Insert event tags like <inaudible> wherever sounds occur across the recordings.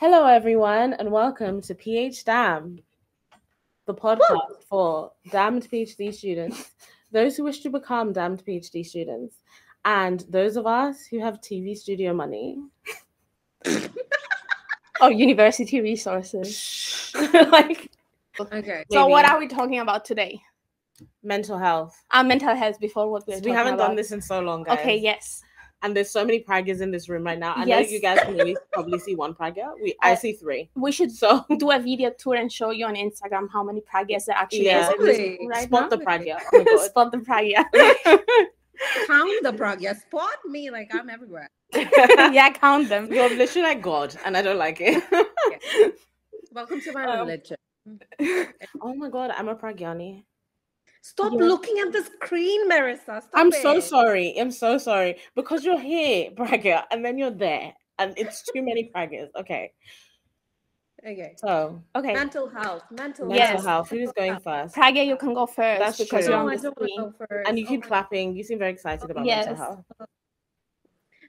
Hello, everyone, and welcome to PHDamn, the podcast for damned PhD students, those who wish to become damned PhD students, and those of us who have TV studio money. <laughs> Oh, university resources. <laughs> like Okay. So, what are we talking about today? mental health. Our mental health before what we're We haven't about. done this in so long, guys. Okay, yes. And there's so many Pragyas in this room right now. I Yes. know you guys can only <laughs> probably see one Pragya. We I Uh, see three. We should So <laughs> do a video tour and show you on Instagram how many pragyas there actually Yeah. is in this Really? right spot now. the Pragya. Oh my <laughs> god. Spot the pragya. Count the pragya. Spot me like I'm everywhere. yeah, count them. You're literally like God, and I don't like it. Welcome to my Um, religion. oh my god, I'm a pragyani. Stop Yeah. looking at the screen, Marissa. Stop I'm so sorry. I'm so sorry because you're here, <laughs> Pragya, and then you're there, and it's too many Pragyas. Okay, Okay. so Okay, Mental health. Mental mental Yes. health. Who's going first? Pragya, you can go first That's because true. you're No, on the don't want screen. first. And you Oh keep my- clapping. You seem very excited about Yes. mental health.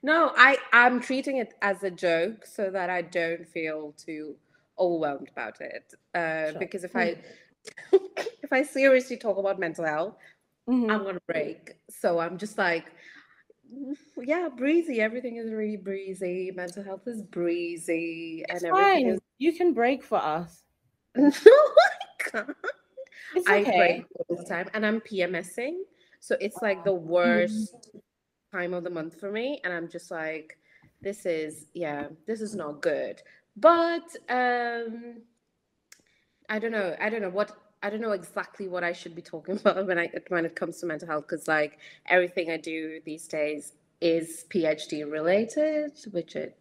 No, I I'm treating it as a joke so that I don't feel too overwhelmed about it. Uh, Sure. Because if I <laughs> if I seriously talk about mental health, Mhm. I'm gonna break. So I'm just like, "Mm, yeah, breezy. Everything is really breezy. Mental health is breezy, It's and everything fine. is. You can break for us. no, I can't. It's I break all the time, and I'm PMSing, so it's like the worst time of the month for me, and I'm just like, this is yeah, this is not good. But um, I don't know. I don't know what. I don't know exactly what I should be talking <laughs> about when I when it comes to mental health because like everything I do these days is PhD related, which it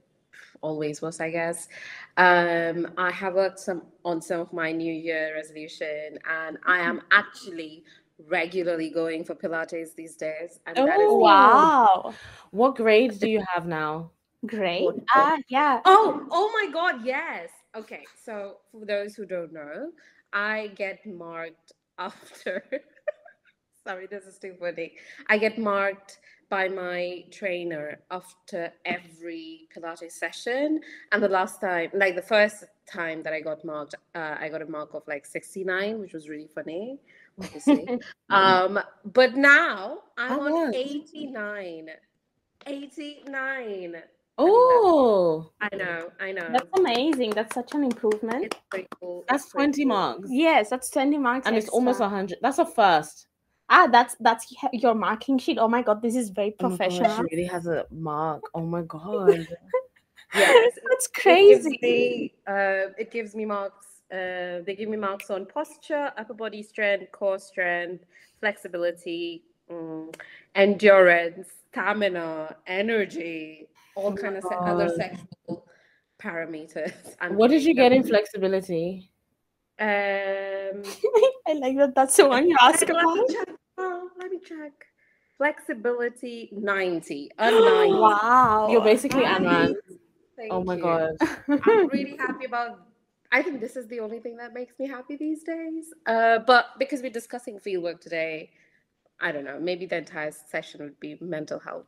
always was, I guess. Um, I have worked some on some of my New Year resolution, and I am actually regularly going for Pilates these days, and that is Oh. Wow, What grade do you have now? great. Wonderful. Ah, yeah. Oh, oh my God, yes. Okay, so for those who don't know, I get marked after. <laughs> Sorry, this is too funny. I get marked by my trainer after every Pilates session. And the last time, like the first time that I got marked, uh, I got a mark of like 69, which was really funny, obviously. <laughs> um, but now I'm on much? 89. 89. Oh, I know, I know. That's amazing. That's such an improvement. It's pretty cool. that's it's 20 cool. marks. Yes, that's 20 marks. And it's almost extra. 100. That's a first. Ah, that's that's your marking sheet. Oh my god, this is very Oh my God, professional. she really has a mark. Oh my <laughs> God. Yes, that's It gives crazy. me, uh, it gives me marks. Uh, they give me marks on posture, upper body strength, core strength, flexibility, mm, endurance, stamina, energy, all kind of se- other sexual parameters. <laughs> And What did you get in flexibility? Um, <laughs> I like that. That's the one you ask let about. check. Oh, let me check. Flexibility 90. A <gasps> 90. Wow. You're basically. Anran. Oh my you. God. I'm <laughs> really happy about. I think this is the only thing that makes me happy these days. Uh, but because we're discussing fieldwork today, I don't know. Maybe the entire session would be mental health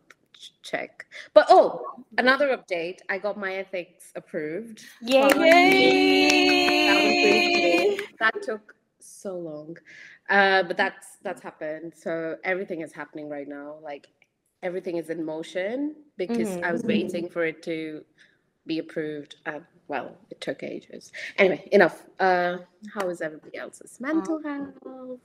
check. But oh, another update. I got my ethics approved. Yay! That was. That took so long, uh, but that's that's happened. So everything is happening right now. Like everything is in motion because I was Mhm. waiting for it to be approved. Uh, well, it took ages. Anyway, enough. Uh, how is everybody else's mental health?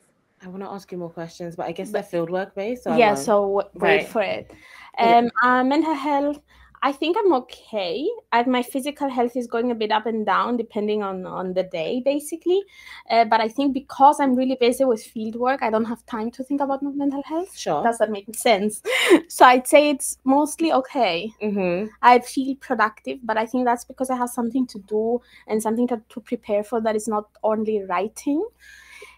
I want to ask you more questions, but I guess they're fieldwork based. So yeah, so wait Right. for it. Yeah. Um, uh, mental health. I think I'm okay. I, my physical health is going a bit up and down depending on on the day, basically. Uh, but I think because I'm really busy with field work, I don't have time to think about my mental health. Sure. Does that make sense? <laughs> so I'd say it's mostly okay. mm-hmm. I feel productive, but I think that's because I have something to do and something to, to prepare for that is not only writing.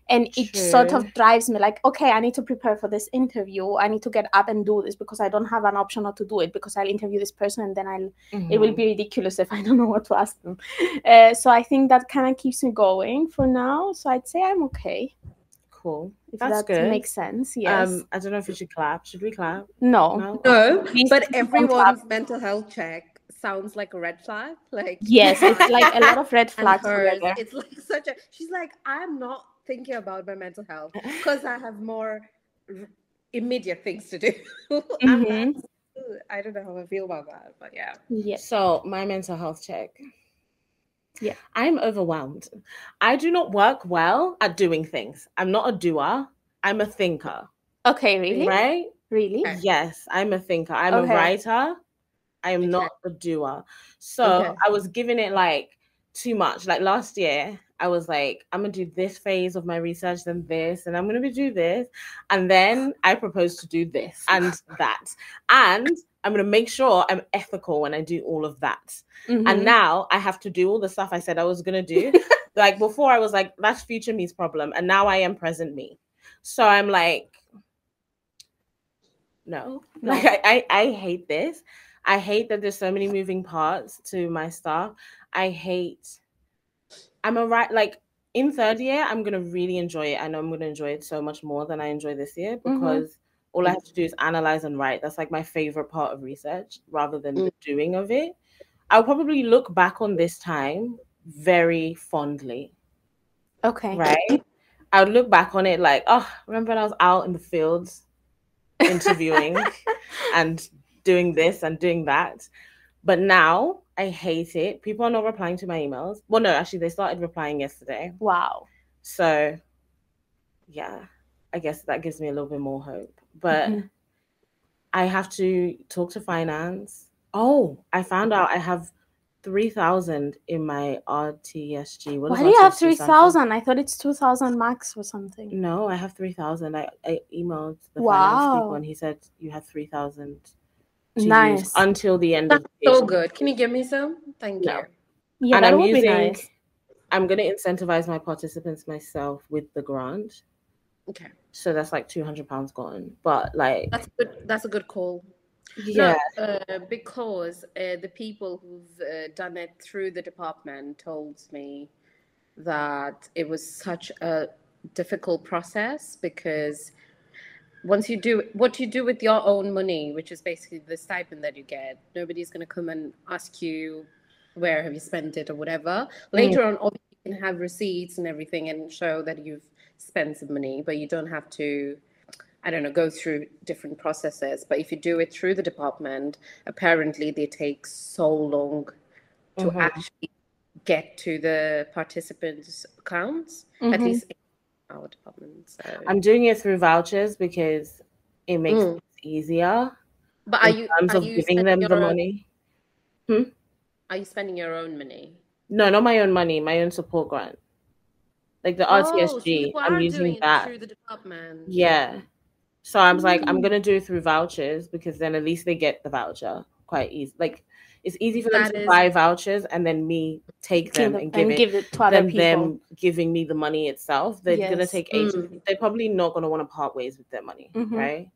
And it sort of drives me like, okay, I need to prepare for this interview. I need to get up and do this because I don't have an option not to do it because I'll interview this person and then I'll it will Mhm. be ridiculous if I <laughs> don't know what to ask them. Uh, so I think that kind of keeps me going for now. So I'd say I'm okay. cool. If That's that good. makes sense. Yes. Um, I don't know if we should clap. Should we clap? no. No. No, but everyone's mental health check sounds like a red flag. Like Yes, it's like a lot of red <laughs> flags hers, it's like such a. She's like, I'm not thinking about my mental health <laughs> because I have more r- immediate things to do. <laughs> And Mhm. I don't know how I feel about that, but yeah. Yes. So my mental health check. Yeah. I'm overwhelmed. I do not work well at doing things. I'm not a doer. I'm a thinker. Okay, really? Right? Really? Yes, I'm a thinker. I'm Okay. a writer. I am Okay. not a doer. So Okay. I was giving it like too much. Like last year, I was like, I'm gonna do this phase of my research, then this, and I'm gonna be do this, and then I propose to do this and <sighs> that, and I'm gonna make sure I'm ethical when I do all of that. Mhm. And now I have to do all the stuff I said I was gonna do. <laughs> like before, I was like, that's future me's problem, and now I am present me. So I'm like, no, No. like I, I, I hate this. I hate that there's so many moving parts to my stuff. I hate. I'm a right like in third year. I'm gonna really enjoy it. I know I'm gonna enjoy it so much more than I enjoy this year Mhm. because all I have to do is analyze and write. That's like my favorite part of research, rather than the doing of it. I'll probably look back on this time very fondly, Okay. right? I would look back on it like, oh, remember when I was out in the fields interviewing <laughs> and doing this and doing that. But now I hate it. People are not replying to my emails. Well, no, actually, they started replying yesterday. Wow. So, yeah, I guess that gives me a little bit more hope. But Mhm. I have to talk to finance. Oh, I found out I have 3,000 in my RTSG. What Why do you have RTSG three something? thousand? I thought it's two thousand max or something. No, I have 3,000. I, I emailed the finance people and he said you have 3,000 to use Nice. until the end That's of the so good. Can you give me some? Thank No. you. Yeah, and that I'm would using, be nice. I'm going to incentivize my participants myself with the grant. Okay. So that's like 200 pounds gone. But like, That's good. That's a good call. yeah, No, uh, because uh, the people who've uh, done it through the department told me that it was such a difficult process because once you do what you do with your own money, which is basically the stipend that you get, nobody's going to come and ask you where have you spent it or whatever. Later on, obviously, you can have receipts and everything and show that you've spent some money, but you don't have to. I don't know, go through different processes. But if you do it through the department, apparently they take so long to Mhm. actually get to the participants' accounts, at Mhm. least our department. So, I'm doing it through vouchers because it makes Mm. it easier but are in you terms are of you giving them the own, money. Are you spending your own money? No, not my own money, my own support grant. Like the Oh, so RTSG, I'm using that. through the department. Yeah. So I was like, I'm Mm. gonna do it through vouchers because then at least they get the voucher quite easy. Like it's easy for them to is- buy vouchers and then me take them Give and give and it give it to other than people. them giving me the money itself. They're gonna take ages. Mm. They're probably not gonna want to part ways with their money, Mhm. right?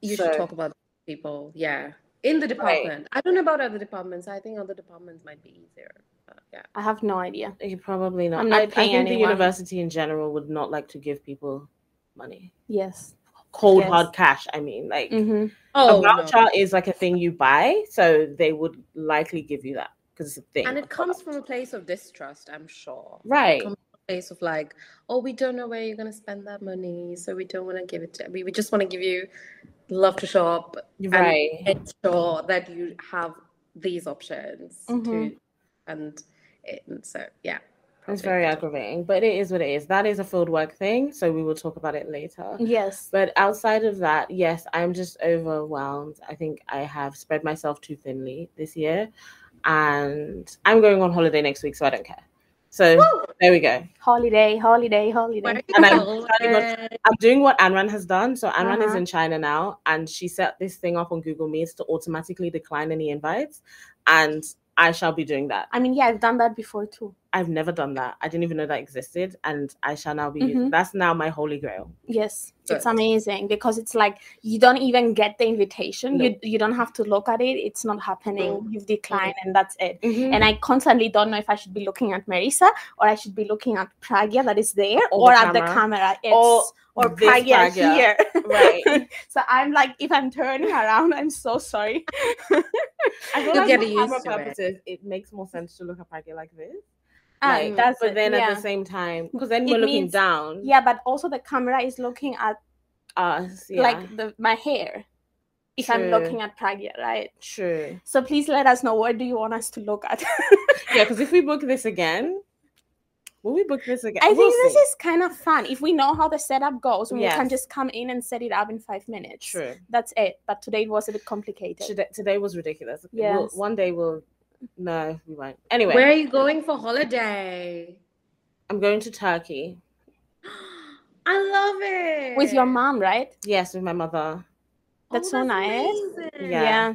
You So- should talk about people. Yeah. In the department. I don't know about other departments. I think other departments might be easier. Yeah. I have no idea. You probably not. I'm not I, I paying think the university in general would not like to give people money. Yes. Cold Yes. hard cash. I mean, like hmm Oh, a voucher is like a thing you buy, so they would likely give you that because it's a thing. And it comes from a place of distrust, I'm sure. right. comes from a place of like, oh, we don't know where you're gonna spend that money, so we don't want to give it to. We, we just want to give you love to shop Right. and ensure that you have these options to, Mhm. and, it, and so yeah. It's very aggravating, but it is what it is. That is a field work thing, so we will talk about it later. Yes. But outside of that, yes, I'm just overwhelmed. I think I have spread myself too thinly this year, and I'm going on holiday next week, so I don't care. So there we go. Holiday, holiday, holiday. And I'm going? on- I'm doing what Anran has done. So Anran is Uh-huh. in China now, and she set this thing up on Google Meets to automatically decline any invites, and I shall be doing that. I mean, yeah, I've done that before too. I've never done that. I didn't even know that existed, and I shall now be. Mhm. That's now my holy grail. Yes, it's amazing because it's like you don't even get the invitation. No. You you don't have to look at it. It's not happening. You've declined, and that's it. And And I constantly don't know if I should be looking at Marisa or I should be looking at Pragya that is there Or or, the at the camera. camera. It's, Or or this Pragya, Pragya. here. Right. <laughs> so I'm like, if I'm turning around, I'm so sorry. <laughs> I feel You'll like get used camera to it. it. makes more sense to look at Pragya like this. Like, that's but it, then yeah. at the same time, because then It we're looking means- down. yeah, but also the camera is looking at Us. Yeah. like the my hair. If I'm looking at Pragya, right? True. So please let us know where do you want us to look at. <laughs> Yeah, because if we book this again, will we book this again? I think We'll this see. is kind of fun. If we know how the setup goes, we Yes. can just come in and set it up in five minutes. true. That's it. But today it was a bit complicated. Today, today was ridiculous. We'll- one day we'll. No, we won't. Anyway, Where are you going for holiday? I'm going to Turkey. <gasps> I love it. With your mom, right? Yes, with my mother. That's so nice. amazing. Yeah.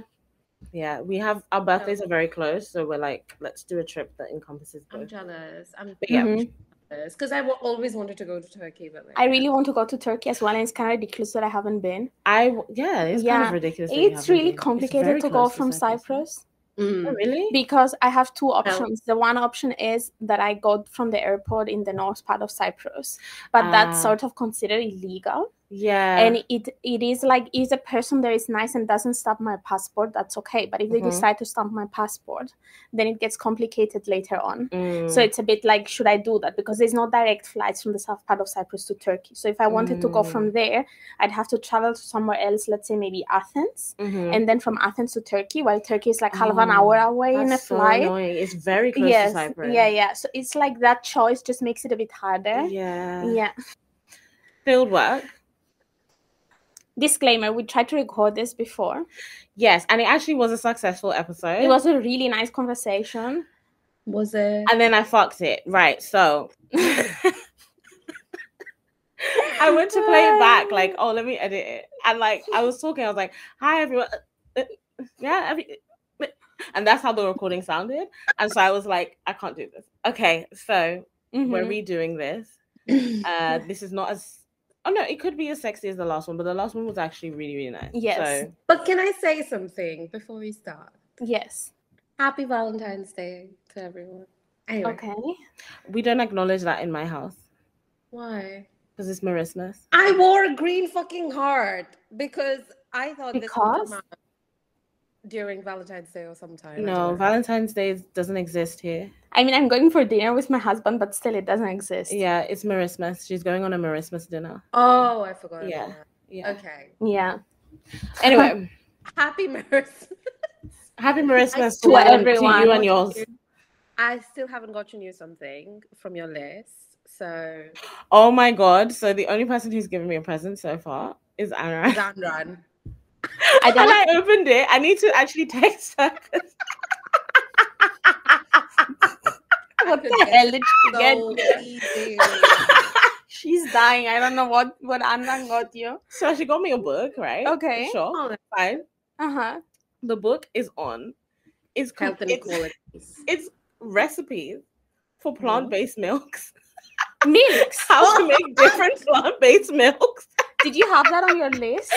Yeah, we have our birthdays are very close, so we're like, let's do a trip that encompasses I'm jealous. I'm But yeah, Mhm. jealous because I always wanted to go to Turkey, but like, I really want to go to Turkey as well, and it's kind of ridiculous that I haven't been. I w- yeah, it's kind Yeah, of ridiculous. It's really been. Complicated very to go close from Cyprus Mm. Oh, really? because I have two options. The one option is that I go from the airport in the north part of Cyprus, but Ah. that's sort of considered illegal. Yeah. and it it is like if a person there is nice and doesn't stamp my passport that's okay but if they Mhm. decide to stamp my passport then it gets complicated later on Mm. so it's a bit like should i do that because there's no direct flights from the south part of cyprus to turkey so if i wanted to go Mm. from there i'd have to travel to somewhere else let's say maybe athens Mhm. and then from athens to turkey while turkey is like half an Oh, hour away in a so flight annoying. It's very close yes to Cyprus. yeah yeah so it's like that choice just makes it a bit harder Yeah. yeah Field work. Disclaimer we tried to record this before Yes, and it actually was a successful episode. it was a really nice conversation Was it? and then I fucked it. Right. So <laughs> I went to play it back, like, oh, let me edit it. And like I was talking, I was like, hi everyone. Uh, uh, Yeah, every and that's how the recording sounded. And so I was like, I can't do this. Okay, so we're Mhm. redoing this. <clears throat> Uh this is not as oh no, it could be as sexy as the last one, but the last one was actually really, really nice. Yes. So but can I say something before we start? yes Happy Valentine's Day to everyone. Anyway, okay we don't acknowledge that in my house why? because it's Marismas. I wore a green fucking heart because I thought this would Because? come out during Valentine's Day or sometime. No. Valentine's Day doesn't exist here. I mean, I'm going for dinner with my husband, but still, it doesn't exist. Yeah, it's Marismas. She's going on a Marismas dinner. Oh, I forgot. about Yeah. that. Yeah. Okay. Yeah. <laughs> Anyway, Happy Mercy. happy Marismas To to, everyone, everyone. to you and yours. I still haven't gotten you something from your list. So, Oh my god! So the only person who's given me a present so far is Anna. Zandran. I and I opened it. I need to actually <laughs> text her. <laughs> what the hell did she get? So easy. <laughs> She's dying. I don't know what what Anna got you. so she got me a book, right? Okay. Sure. Oh, Fine. Uh huh. The book is on. It's com- health it's, inequalities. <laughs> it's recipes for Mm-hmm. plant-based milks. Milks. How to make different plant-based milks. Did you have that on your list?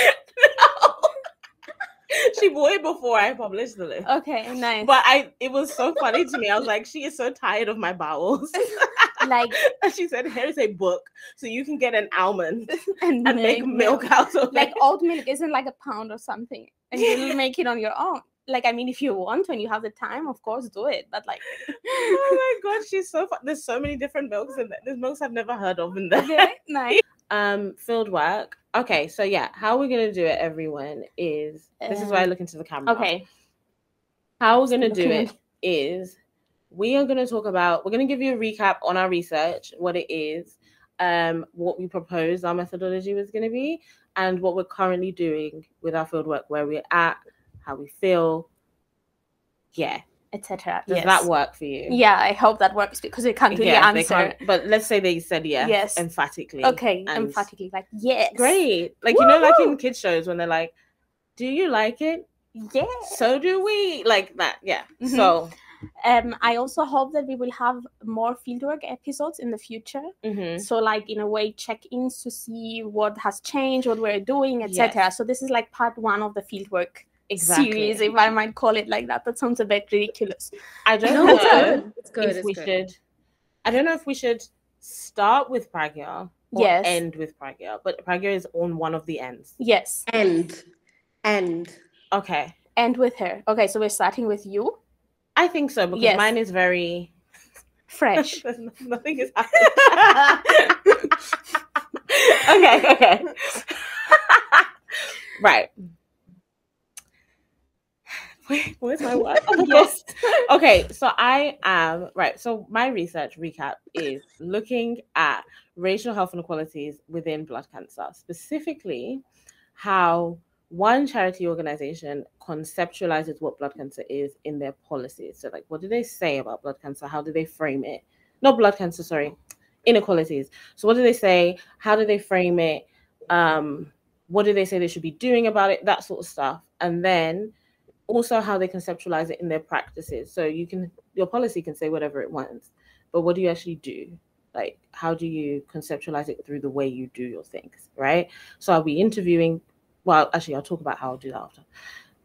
She bought it before I published the list. Okay, nice. But I it was so funny to me. I was like, she is so tired of my bowels. <laughs> like <laughs> she said, Here is a book. So you can get an almond <laughs> and, and make milk out of Like it. oat milk isn't like a pound or something, and you'll make it on your own. Like I mean, if you want, and you have the time, of course, do it. But like, oh my god, she's so fun. There's so many different milks in there. There's milks I've never heard of in there. okay, nice. Um, field work. Okay, so yeah, how we're gonna do it, everyone, is this is why I Um, look into the camera. Okay. How we're gonna do it <laughs> is we are gonna talk about we're gonna give you a recap on our research, what it is, um, what we proposed our methodology was gonna be, and what we're currently doing with our field work, where we're at, how we feel. Yeah. Etc. Does Yes. that work for you? Yeah, I hope that works because we can't really Yeah, answer. but let's say they said yes, Yes. emphatically. Okay, emphatically, like yes, Great. Like you know, like in kids shows when they're like, Do you like it? yeah. So do we. Like that. Yeah. Mhm. So Um, I also hope that we will have more fieldwork episodes in the future. Mhm. So, like in a way, check-ins to see what has changed, what we're doing, etc. So this is like part one of the fieldwork Exactly. series, if I might call it like that. That sounds a bit ridiculous. I don't No, know it's good. It's good. if It's we good. should. I don't know if we should start with Pragya or Yes. end with Pragya, but Pragya is on one of the ends. Yes, End. End. Okay, and with her. Okay, so we're starting with you, I think so because Yes. mine is very fresh. <laughs> Nothing is happening. <laughs> okay, okay. right. Wait, where's my word? <laughs> Oh yes. <laughs> Okay, so I am right. So my research recap is looking at racial health inequalities within blood cancer, specifically how one charity organization conceptualizes what blood cancer is in their policies. So, like, what do they say about blood cancer? How do they frame it? Not blood cancer, sorry, inequalities. So, what do they say? How do they frame it? Um, what do they say they should be doing about it? That sort of stuff. And then also how they conceptualize it in their practices. So you can your policy can say whatever it wants, but what do you actually do? Like how do you conceptualize it through the way you do your things, right? So I'll be interviewing. Well, actually, I'll talk about how I'll do that after.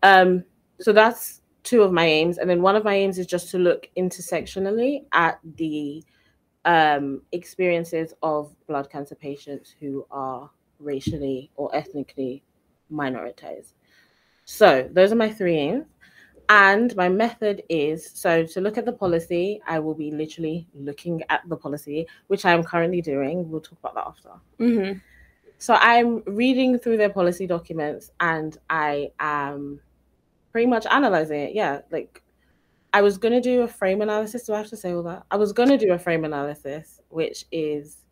Um, so that's two of my aims, and then one of my aims is just to look intersectionally at the um, experiences of blood cancer patients who are racially or ethnically minoritized. So those are my three aims. And my method is so to look at the policy, I will be literally looking at the policy, which I am currently doing. We'll talk about that after. Mm-hmm. So I'm reading through their policy documents and I am pretty much analyzing it. Yeah, like I was gonna do a frame analysis. Do I have to say all that? I was gonna do a frame analysis, which is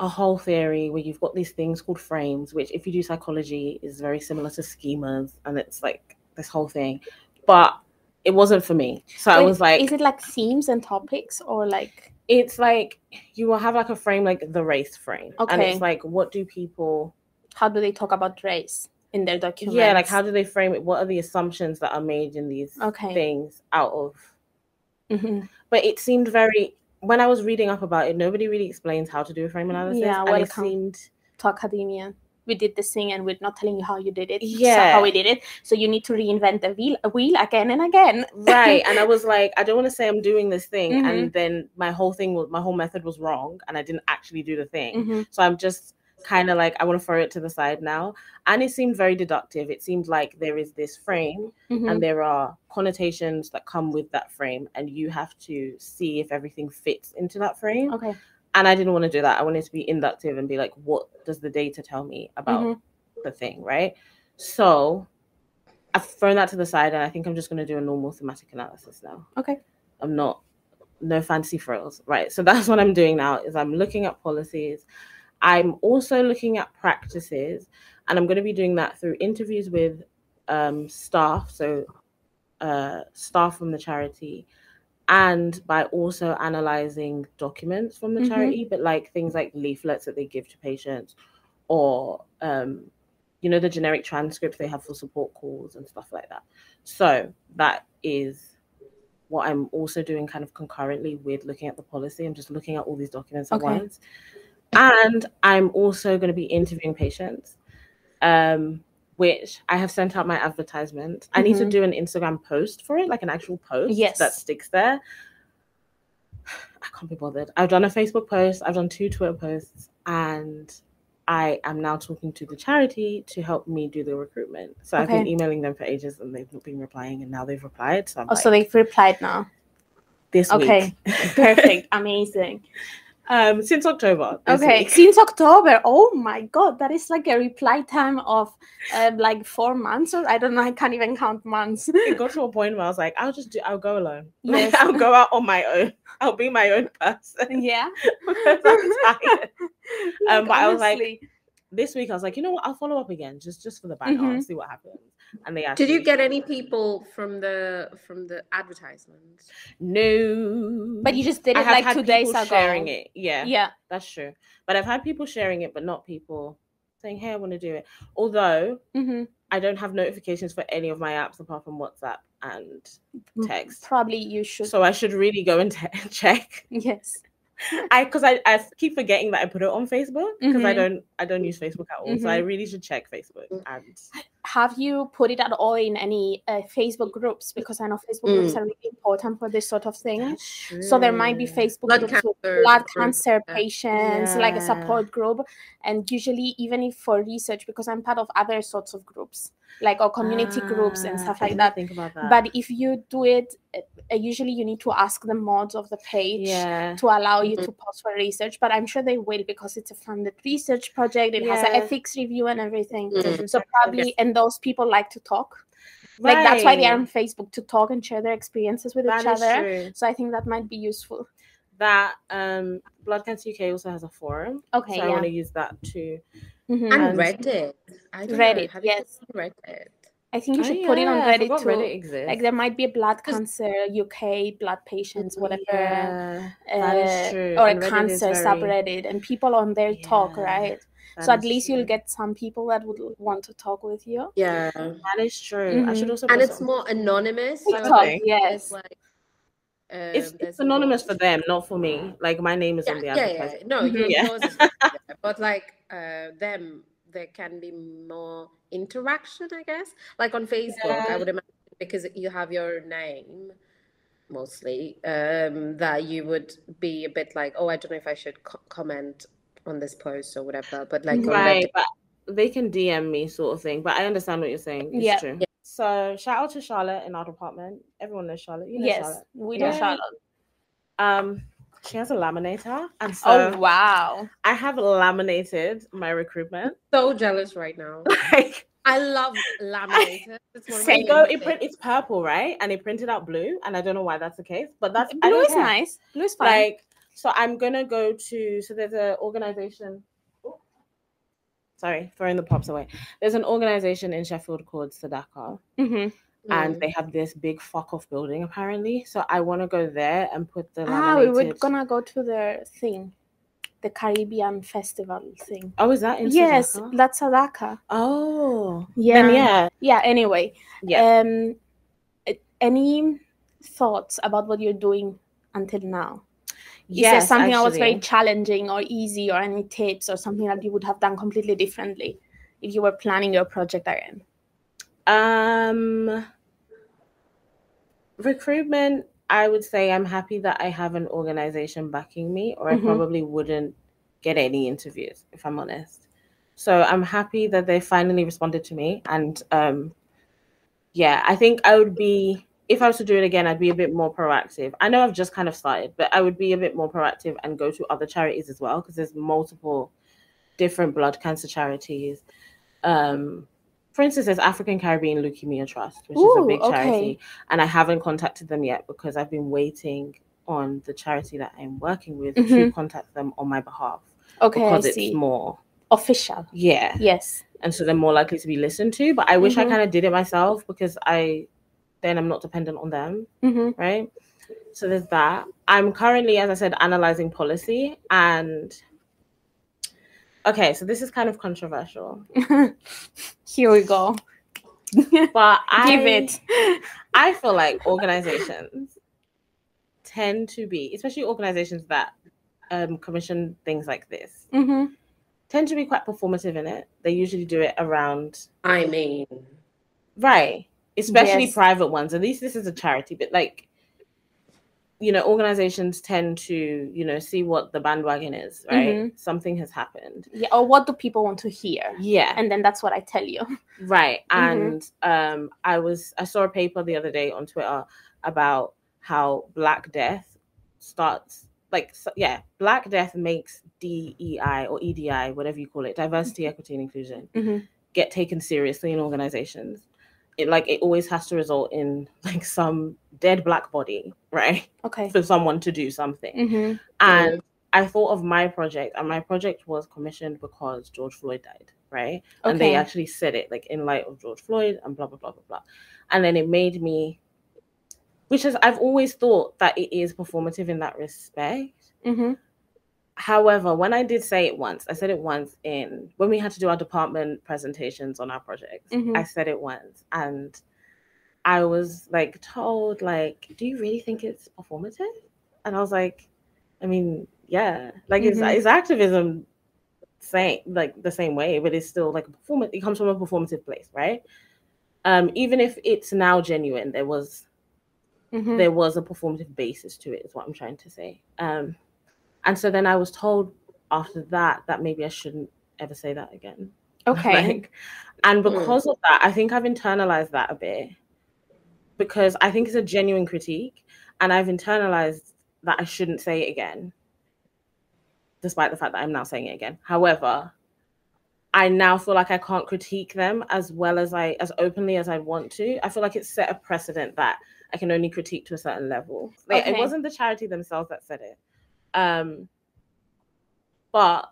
a whole theory where you've got these things called frames, which if you do psychology is very similar to schemas, and it's like this whole thing. But it wasn't for me. So I was like, is it like themes and topics or like it's like you will have like a frame like the race frame. And Okay. it's like what do people how do they talk about race in their documents? yeah like how do they frame it what are the assumptions that are made in these Okay. things out of Mhm. but it seemed very when i was reading up about it nobody really explains how to do a frame analysis Yeah, and it seemed to academia. We did this thing and we're not telling you how you did it. so Yeah. how we did it. So you need to reinvent the wheel, wheel again and again. right <laughs> and i was like i don't want to say i'm doing this thing Mhm. and then my whole thing was my whole method was wrong and i didn't actually do the thing Mhm. so i'm just kind of like i want to throw it to the side now. And it seemed very deductive. It seemed like there is this frame Mhm. and there are connotations that come with that frame and you have to see if everything fits into that frame. Okay. and i didn't want to do that. I wanted to be inductive and be like what does the data tell me about Mhm. the thing? Right? So i've thrown that to the side and i think i'm just going to do a normal thematic analysis now. Okay. i'm not no fancy frills. Right so <laughs> that's what i'm doing now is i'm looking at policies i'm also looking at practices and i'm going to be doing that through interviews with um, staff so uh, staff from the charity and by also analyzing documents from the Mhm. charity but like things like leaflets that they give to patients or um, you know the generic transcripts they have for support calls and stuff like that so that is what i'm also doing kind of concurrently with looking at the policy i'm just looking at all these documents at Okay. once and i'm also going to be interviewing patients um, which i have sent out my advertisement i need to Mhm. do an instagram post for it like an actual post Yes. that sticks there <sighs> i can't be bothered i've done a facebook post i've done two twitter posts and I am now talking to the charity to help me do the recruitment. So I've been emailing them for ages and they've not been replying, and now they've replied. So I'm Oh, like, so they've replied now. this Okay. week. <laughs> Perfect. Amazing. Um, since October. Okay. week. Since October. Oh my god, that is like a reply time of um, like four months or I don't know, I can't even count months. It got to a point where I was like, I'll just do. I'll go alone. Like, <laughs> Yes. I'll go out on my own. I'll be my own person yeah. <laughs> because I'm tired. <laughs> Um, but I was like, honestly. This week I was like, you know what? I'll follow up again, just just for the banter. I'll Mhm. see what happens. And they asked, Did you get any people from the from the advertisements? No. but you just did it have like had two days ago. sharing it. Yeah. Yeah. That's true. But I've had people sharing it, but not people saying, "Hey, I want to do it." Although hmm I don't have notifications for any of my apps apart from WhatsApp and text. Probably you should. So I should really go and te- <laughs> check. yes. I because I, I keep forgetting that I put it on Facebook because I Mhm. don't I don't use Facebook at all. So I Mhm. really should check Facebook and Have you put it at all in any uh, Facebook groups? Because I know Facebook groups Mm. are really important for this sort of thing. So there might be. Facebook Blood groups with cancer blood group, cancer yeah. patients, like a support group, and usually even if for research, because I'm part of other sorts of groups, like or community groups and Ah, stuff I like that. Think about that. But if you do it, uh, usually you need to ask the mods of the page yeah, to allow you Mhm. to post for research. But I'm sure they will because it's a funded research project. It has an ethics review and everything. Mhm. So probably, and those people like to talk. Like that's why they are on Facebook to talk and share their experiences with That each other. true. So I think that might be useful. That um, Blood Cancer UK also has a forum. Okay, so I want to use that too. Mhm. And And- Reddit. I don't Reddit, know. Have yes. seen Reddit? I think you Oh, should put it on Reddit too. Reddit exists. Like there might be a blood 'Cause- cancer UK, blood patients, whatever. Yeah, that is uh, true. Or a Reddit cancer very- subreddit, and people on there talk, right? That so at is least you'll get some people that would want to talk with you. Yeah. That is true. I should Mhm. also. And it's some- more anonymous. TikTok, yes. like, um, It's, it's anonymous for them, not for me. Like my name is Yeah, on the yeah, yeah. advertisement. No, Mhm. your- Yeah. is <laughs> there, but like uh, them, there can be more interaction, I guess. Like on Facebook, I would imagine because you have your name mostly, um, that you would be a bit like, oh, I don't know if I should co- comment on this post or whatever. But like Right, Reddit, but they can DM me, sort of thing. But I understand what you're saying. It's Yeah. true. So shout out to Charlotte in our department. Everyone knows Charlotte. You know yes, Charlotte. we know Yeah. Charlotte. Um, she has a laminator, and so oh wow! I have laminated my recruitment. so jealous right now. <laughs> Like I love laminators. <laughs> It's one of my Same. it go, it print, it's purple, right? And it printed out blue, and I don't know why that's the case, but that's I Blue is care. nice. Blue is fine. Like, so I'm gonna go to. So there's an organization. Sorry, throwing the props away. There's an organization in Sheffield called SADACCA, Mhm. and Mm. they have this big fuck off building apparently. So I want to go there and put the Ah, we were gonna go to the thing, the Caribbean festival thing. Oh, is that in Yes, SADACCA? that's SADACCA. Oh, Yeah. Then yeah, Yeah. Anyway, yeah. um, any thoughts about what you're doing until now? Is there yes, something that was very challenging or easy, or any tips, or something that you would have done completely differently if you were planning your project again? Um, recruitment. I would say I'm happy that I have an organization backing me, or I Mhm. probably wouldn't get any interviews if I'm honest. So I'm happy that they finally responded to me, and um, yeah, I think I would be if I was to do it again, I'd be a bit more proactive. I know I've just kind of started, but I would be a bit more proactive and go to other charities as well because there's multiple different blood cancer charities. Um, for instance, there's African Caribbean Leukemia Trust, which is a Ooh, big charity, okay. and I haven't contacted them yet because I've been waiting on the charity that I'm working with Mhm. to contact them on my behalf Okay, I because it's see. more, Official. yeah, Yes. and so they're more likely to be listened to. But I wish I Mhm. kind of did it myself because I then I'm not dependent on them, hmm right? So there's that. I'm currently, as I said, analyzing policy and. Okay, so this is kind of controversial, <laughs> Here we go. <laughs> but I Give it. I feel like organizations tend to be, especially organizations that um, commission things like this, hmm tend to be quite performative in it. They usually do it around, I mean, right, especially Yes. private ones. At least this is a charity, but like, you know, organizations tend to, you know, see what the bandwagon is, right? Mhm. Something has happened. Yeah. Or what do people want to hear? Yeah. And then that's what I tell you. <laughs> Right. Mhm. And um I was I saw a paper the other day on Twitter about how Black Death starts like so, yeah, Black Death makes DEI or EDI, whatever you call it, diversity, equity, and inclusion, Mhm. get taken seriously in organizations. It like it always has to result in like some dead black body, right? Okay. For someone to do something. hmm And I thought of my project, and my project was commissioned because George Floyd died, right? Okay. And they actually said it like in light of George Floyd and blah blah blah blah blah. And then it made me, which is I've always thought that it is performative in that respect, hmm however, when I did say it once, I said it once in when we had to do our department presentations on our projects. Mhm. I said it once, and I was like told, like, "Do you really think it's performative?" And I was like, "I mean, yeah, like Mhm. it's it's activism, same like the same way, but it's still like a performance. It comes from a performative place, right? Um, even if it's now genuine, there was Mhm. there was a performative basis to it is what i'm trying to say um and so then i was told after that that maybe i shouldn't ever say that again <laughs> Okay. Like, and Mm. because of that i think i've internalized that a bit because i think it's a genuine critique and i've internalized that i shouldn't say it again despite the fact that i'm now saying it again however I now feel like I can't critique them as well as I as openly as I want to. I feel like it's set a precedent that I can only critique to a certain level. Like, It wasn't the charity themselves that said it. Um but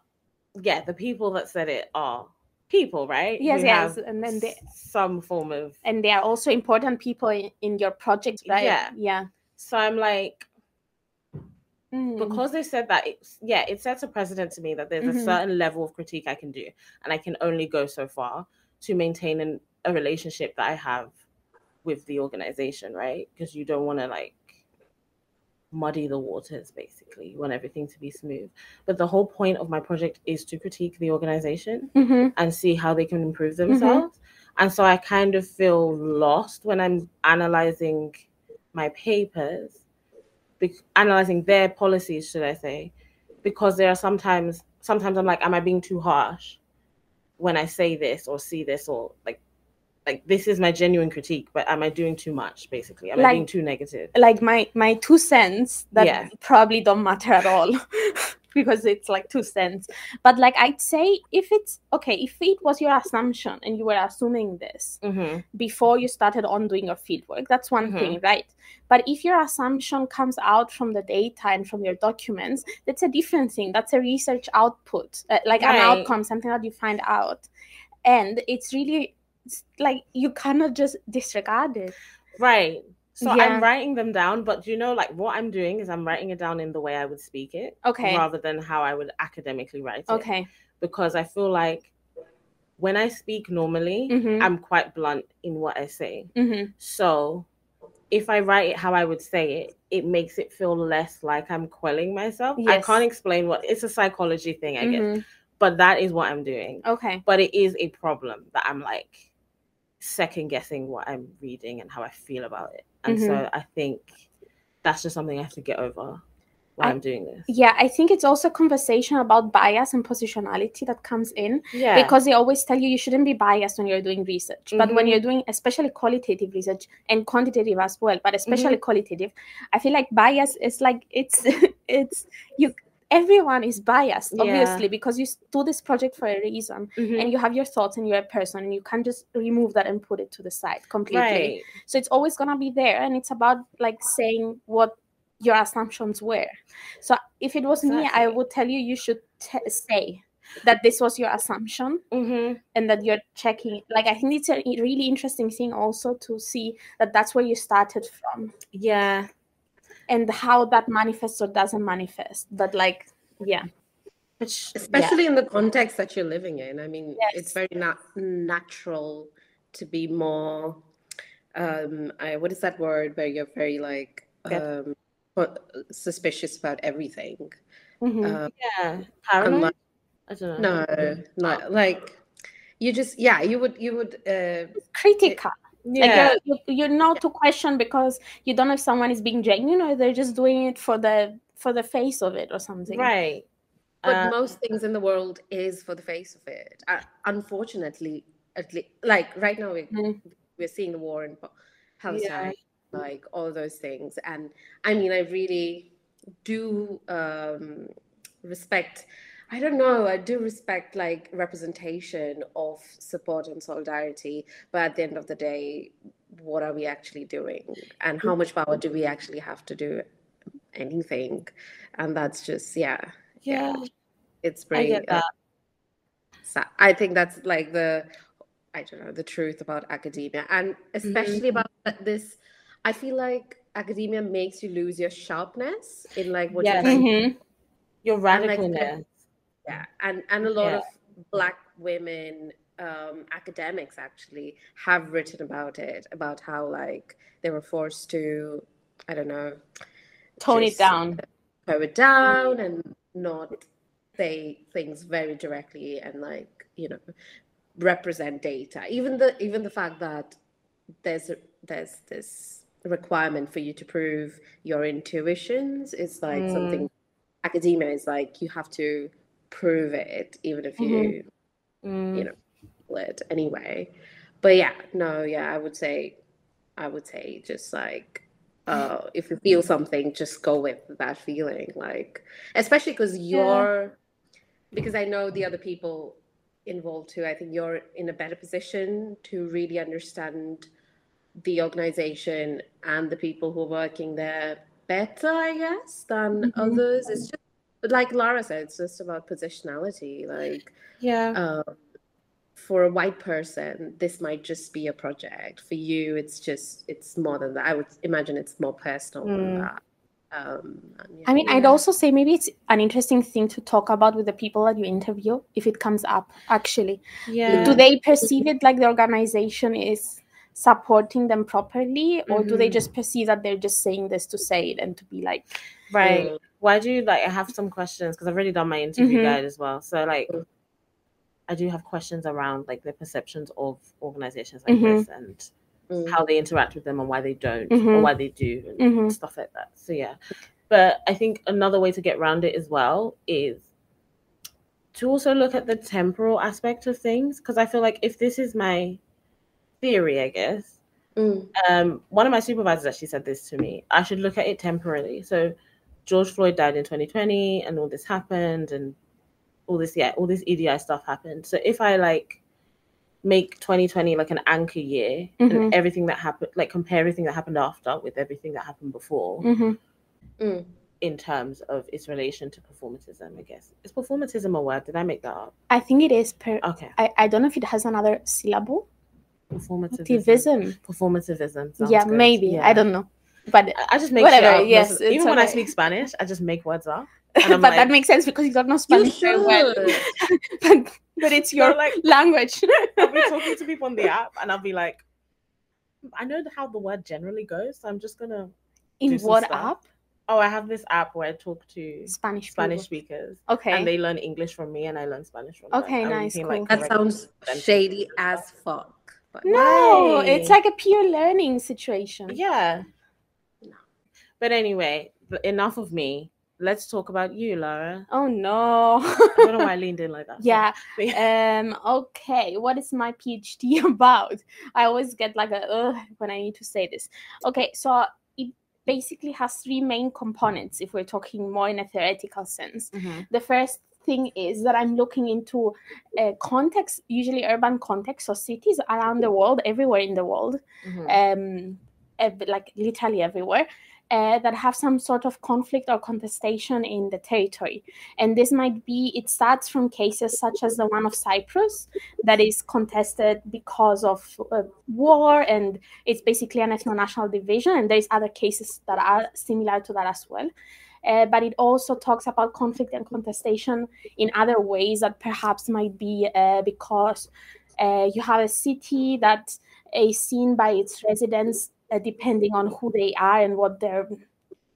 yeah, the people that said it are people, right? Yes, Who yes, and then they- some form of and they are also important people in, in your project, right? Yeah. Yeah. so I'm like Mm. because they said that it's yeah it sets a precedent to me that there's Mhm. a certain level of critique i can do and i can only go so far to maintain an, a relationship that i have with the organization right because you don't want to like muddy the waters basically you want everything to be smooth but the whole point of my project is to critique the organization Mhm. and see how they can improve Mm-hmm. themselves. And so I kind of feel lost when I'm analyzing my papers, be- analyzing their policies, should I say, because there are sometimes, sometimes I'm like, am I being too harsh when I say this or see this or like, like this is my genuine critique, but am I doing too much? Basically, am I being too negative? like my my two cents that Yeah. probably don't matter at all <laughs> because it's like two cents but like i'd say if it's okay if it was your assumption and you were assuming this hmm before you started on doing your fieldwork that's one Mhm. thing right but if your assumption comes out from the data and from your documents that's a different thing that's a research output uh, like an outcome something that you find out and it's really like you cannot just disregard it Right. So Yeah. I'm writing them down, but you know, like what I'm doing is I'm writing it down in the way I would speak it, okay rather than how I would academically write it. okay Because I feel like when I speak normally, Mhm. I'm quite blunt in what I say. hmm So if I write it how I would say it, it makes it feel less like I'm quelling myself. I can't explain what it's a psychology thing, I guess. Mhm. But that is what I'm doing. Okay. But it is a problem that I'm like second guessing what I'm reading and how I feel about it. And so Mm-hmm. I think that's just something I have to get over while I- I'm doing this. Yeah, I think it's also a conversation about bias and positionality that comes in Yeah. because they always tell you you shouldn't be biased when you're doing research. But when Mhm. you're doing especially qualitative research and quantitative as well, but especially Mm-hmm. qualitative, I feel like bias is like it's <laughs> it's you everyone is biased Yeah. obviously because you do this project for a reason Mhm. and you have your thoughts and you're a person and you can't just remove that and put it to the side completely right. so it's always gonna be there and it's about like saying what your assumptions were so if it was me i would tell you you should t- say that this was your assumption hmm and that you're checking like i think it's a really interesting thing also to see that that's where you started from Yeah. And how that manifests or doesn't manifest but like yeah Which, especially in the context that you're living in. I mean, it's very nat- natural to be more. Um, I, what is that word where you're very like um, suspicious about everything? Mhm. Uh, yeah. Paranoid? unlike, I don't know. no, not like you just yeah, you would you would uh, critical Yeah. like you're, you, you know to question because you don't know if someone is being genuine or they're just doing it for the for the face of it or something right. But Uh, most things in the world is for the face of it. Uh, unfortunately, at least, like right now, we, Mm. we're seeing the war in Pa- Palestine, like all those things. And I mean, I really do um, respect. I don't know. I do respect like representation of support and solidarity, but at the end of the day, what are we actually doing, and how much power do we actually have to do anything? And that's just yeah yeah. it's I pretty get uh, that. sad. I think that's like the I don't know the truth about academia and Mm-hmm. especially about this I feel like academia makes you lose your sharpness in like what Yes. you're Mhm. Your And, like, radicalness. Yeah and and a lot Yeah. of black women um academics actually have written about it about how like they were forced to i don't know Tone it down. tone it down and not say things very directly and like you know represent data even the even the fact that there's a, there's this requirement for you to prove your intuitions is like Mm. something academia is like you have to prove it even if you Mm. you know it anyway but yeah no yeah i would say i would say just like uh <sighs> if you feel something just go with that feeling like especially because you're because i know the other people involved too i think you're in a better position to really understand the organization and the people who are working there better i guess than Mhm. others it's just like lara said it's just about positionality like Yeah. um, for a white person, this might just be a project. For you, it's just it's more than that. I would imagine it's more personal than Mm. that. Um, yeah. I mean, I'd also say maybe it's an interesting thing to talk about with the people that you interview if it comes up, actually. Yeah. Do they perceive it like the organization is supporting them properly, or do they Mhm. just perceive that they're just saying this to say it and to be like, Right. Mm. Why do you like? I have some questions because I've already done my interview Mhm. guide as well. So like. I do have questions around like the perceptions of organizations like Mhm. this and Mm. how they interact with them and why they don't or Mhm. why they do and Mhm. stuff like that. So yeah, but I think another way to get around it as well is to also look at the temporal aspect of things because I feel like if this is my theory, I guess Mm. um, one of my supervisors actually said this to me. I should look at it temporarily. So George Floyd died in 2020 and all this happened and all this, yeah, all this EDI stuff happened. So if I like make 2020 like an anchor year Mhm. and everything that happened, like compare everything that happened after with everything that happened before Mhm. Mm. in terms of its relation to performatism, I guess. Is performatism a word? Did I make that up? I think it is per. Okay. I, I don't know if it has another syllable. Performativism. Activism. Performativism. sounds Yeah, good. maybe. Yeah. I don't know. But I- I just make Whatever, shit up. yes, most- it's even when I speak Spanish, I just make words up. but <laughs> And I'm that makes sense because you don't know Spanish very well. should. <laughs> but, but it's You're your like language. <laughs> I'll be talking to people on the app, and I'll be like, I know how the word generally goes, so I'm just gonna. In what app? Oh, I have this app where I talk to Spanish. Spanish people. speakers, Okay. and they learn English from me, and I learn Spanish from them. Okay, nice, can, cool. That sounds shady as fuck. But no, Why? it's like a pure learning situation. Yeah. But anyway, enough of me. Let's talk about you, Laura. Oh no. I don't know why I leaned in like that. yeah. <laughs> Yeah. Um. Okay. What is my PhD <laughs> about? I always get like a Ugh, when I need to say this. Okay. So it basically has three main components. If we're talking more in a theoretical sense, Mhm. the first thing is that I'm looking into uh, context, usually urban context, so cities around the world, everywhere in the world, Mhm. um, like literally everywhere, uh, that have some sort of conflict or contestation in the territory. And this might be, it starts from cases such as the one of Cyprus that is contested because of uh, war and it's basically an ethno national division. And there's other cases that are similar to that as well. Uh, but it also talks about conflict and contestation in other ways that perhaps might be uh, because uh, you have a city that is seen by its residents Uh, depending on who they are and what their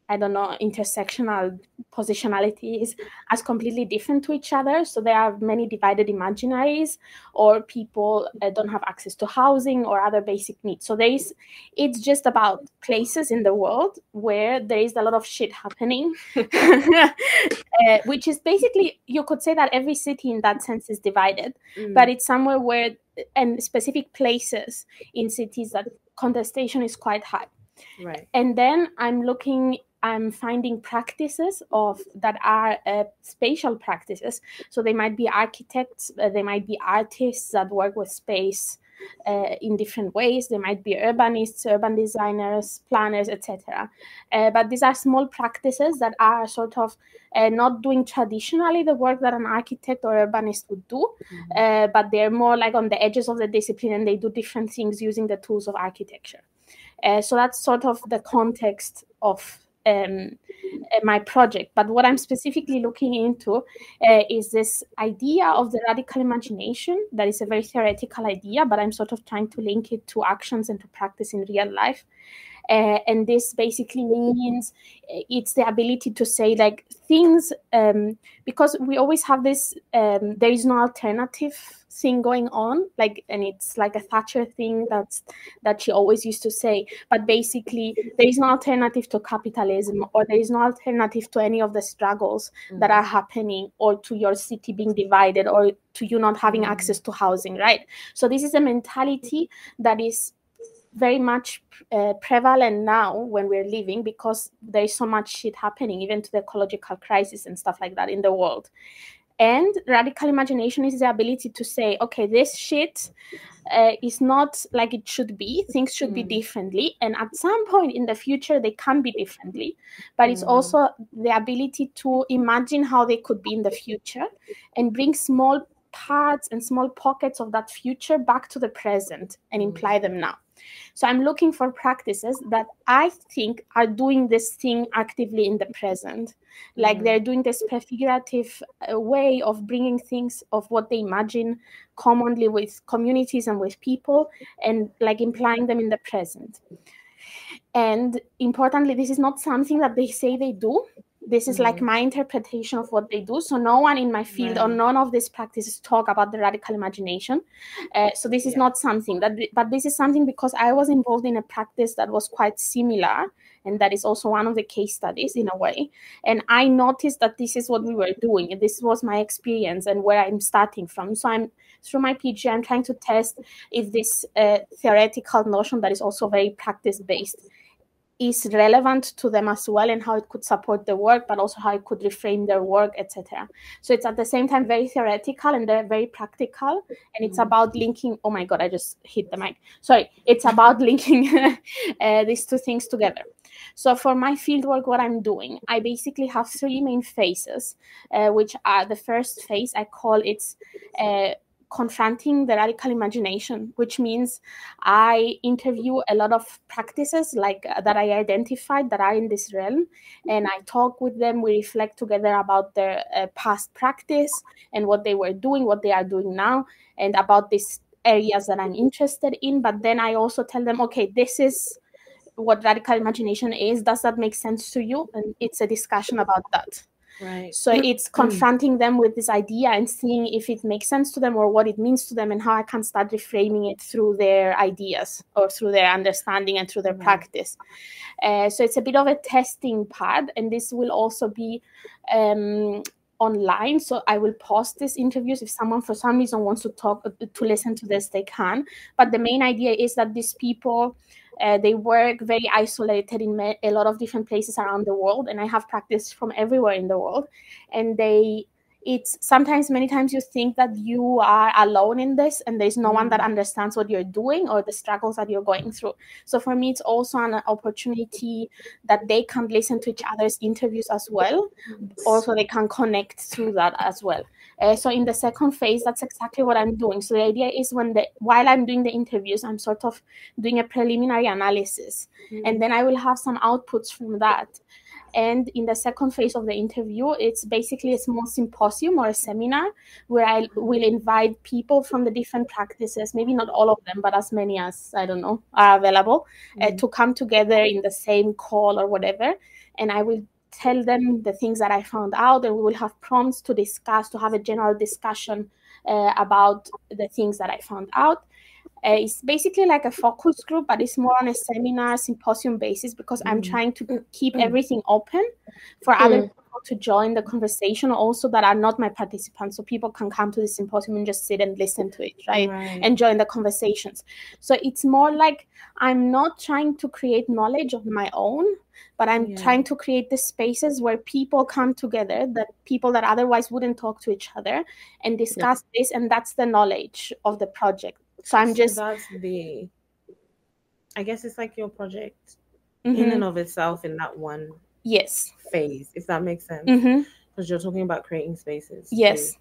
I don't know, intersectional positionality is as completely different to each other. So there are many divided imaginaries, or people uh, don't have access to housing or other basic needs. So there is, it's just about places in the world where there is a lot of shit happening, <laughs> uh, which is basically, you could say that every city in that sense is divided Mm. but it's somewhere where and specific places in cities that contestation is quite high right. and then i'm looking i'm finding practices of that are uh, spatial practices so they might be architects uh, they might be artists that work with space uh, in different ways they might be urbanists urban designers planners etc uh, but these are small practices that are sort of uh, not doing traditionally the work that an architect or urbanist would do Mhm. uh, but they're more like on the edges of the discipline and they do different things using the tools of architecture. Uh, so that's sort of the context of um, uh, my project. But what I'm specifically looking into uh, is this idea of the radical imagination. That is a very theoretical idea, but I'm sort of trying to link it to actions and to practice in real life. Uh, and this basically means uh, it's the ability to say like things um, because we always have this um, there is no alternative thing going on like and it's like a thatcher thing that's that she always used to say but basically there is no alternative to capitalism or there is no alternative to any of the struggles mm-hmm. that are happening or to your city being divided or to you not having mm-hmm. access to housing right so this is a mentality that is very much uh, prevalent now when we're living because there is so much shit happening, even to the ecological crisis and stuff like that in the world. And radical imagination is the ability to say, okay, this shit uh, is not like it should be. Things should mm. be differently. And at some point in the future, they can be differently. But mm. it's also the ability to imagine how they could be in the future and bring small parts and small pockets of that future back to the present and imply them now. So I'm looking for practices that I think are doing this thing actively in the present. Like mm. they're doing this prefigurative uh, way of bringing things of what they imagine commonly with communities and with people and like implying them in the present. And importantly, this is not something that they say they do this is mm-hmm. like my interpretation of what they do so no one in my field right. or none of these practices talk about the radical imagination uh, so this is yeah. not something that but this is something because i was involved in a practice that was quite similar and that is also one of the case studies in a way and i noticed that this is what we were doing and this was my experience and where i'm starting from so i'm through my pg I'm trying to test if this uh, theoretical notion that is also very practice based is relevant to them as well and how it could support the work but also how it could reframe their work etc so it's at the same time very theoretical and they're very practical and it's mm-hmm. about linking oh my god i just hit the mic. Sorry it's about <laughs> linking uh, these two things together. So for my fieldwork what i'm doing i basically have three main phases uh, which are the first phase i call it's uh, confronting the radical imagination which means i interview a lot of practices like uh, that i identified that are in this realm and i talk with them we reflect together about their uh, past practice and what they were doing what they are doing now and about these areas that i'm interested in. But then i also tell them okay this is what radical imagination is. Does that make sense to you? And it's a discussion about that Right. So it's confronting them with this idea and seeing if it makes sense to them or what it means to them and how I can start reframing it through their ideas or through their understanding and through their practice. Uh, so it's a bit of a testing pad, and this will also be um, online. So i will post these interviews if someone for some reason wants to talk to listen to this they can. But the main idea is that these people uh, they work very isolated in a lot of different places around the world, and I have practice from everywhere in the world. And they, it's sometimes, many times, you think that you are alone in this, and there's no one that mm. understands what you're doing or the struggles that you're going through. So for me, it's also an opportunity that they can listen to each other's interviews as well. Also, they can connect through that as well. Uh, so in the second phase, that's exactly what I'm doing. So the idea is when the while I'm doing the interviews, I'm sort of doing a preliminary analysis, mm-hmm. and then I will have some outputs from that. And in the second phase of the interview, it's basically a small symposium or a seminar where I will invite people from the different practices, maybe not all of them, but as many as I don't know are available, mm-hmm. uh, to come together in the same call or whatever. And I will tell them the things that I found out, and we will have prompts to discuss, to have a general discussion uh, about the things that I found out. Uh, it's basically like a focus group, but it's more on a seminar symposium basis because mm. I'm trying to keep mm. everything open for mm. other to join the conversation also that are not my participants. So people can come to the symposium and just sit and listen to it, right? right. And join the conversations. So it's more like I'm not trying to create knowledge of my own, but i'm yeah. trying to create the spaces where people come together that people that otherwise wouldn't talk to each other and discuss yeah. this and that's the knowledge of the project so i'm so just that's the i guess it's like your project mm-hmm. in and of itself in that one yes. Phase if that makes sense. Because mm-hmm. you're talking about creating spaces yes.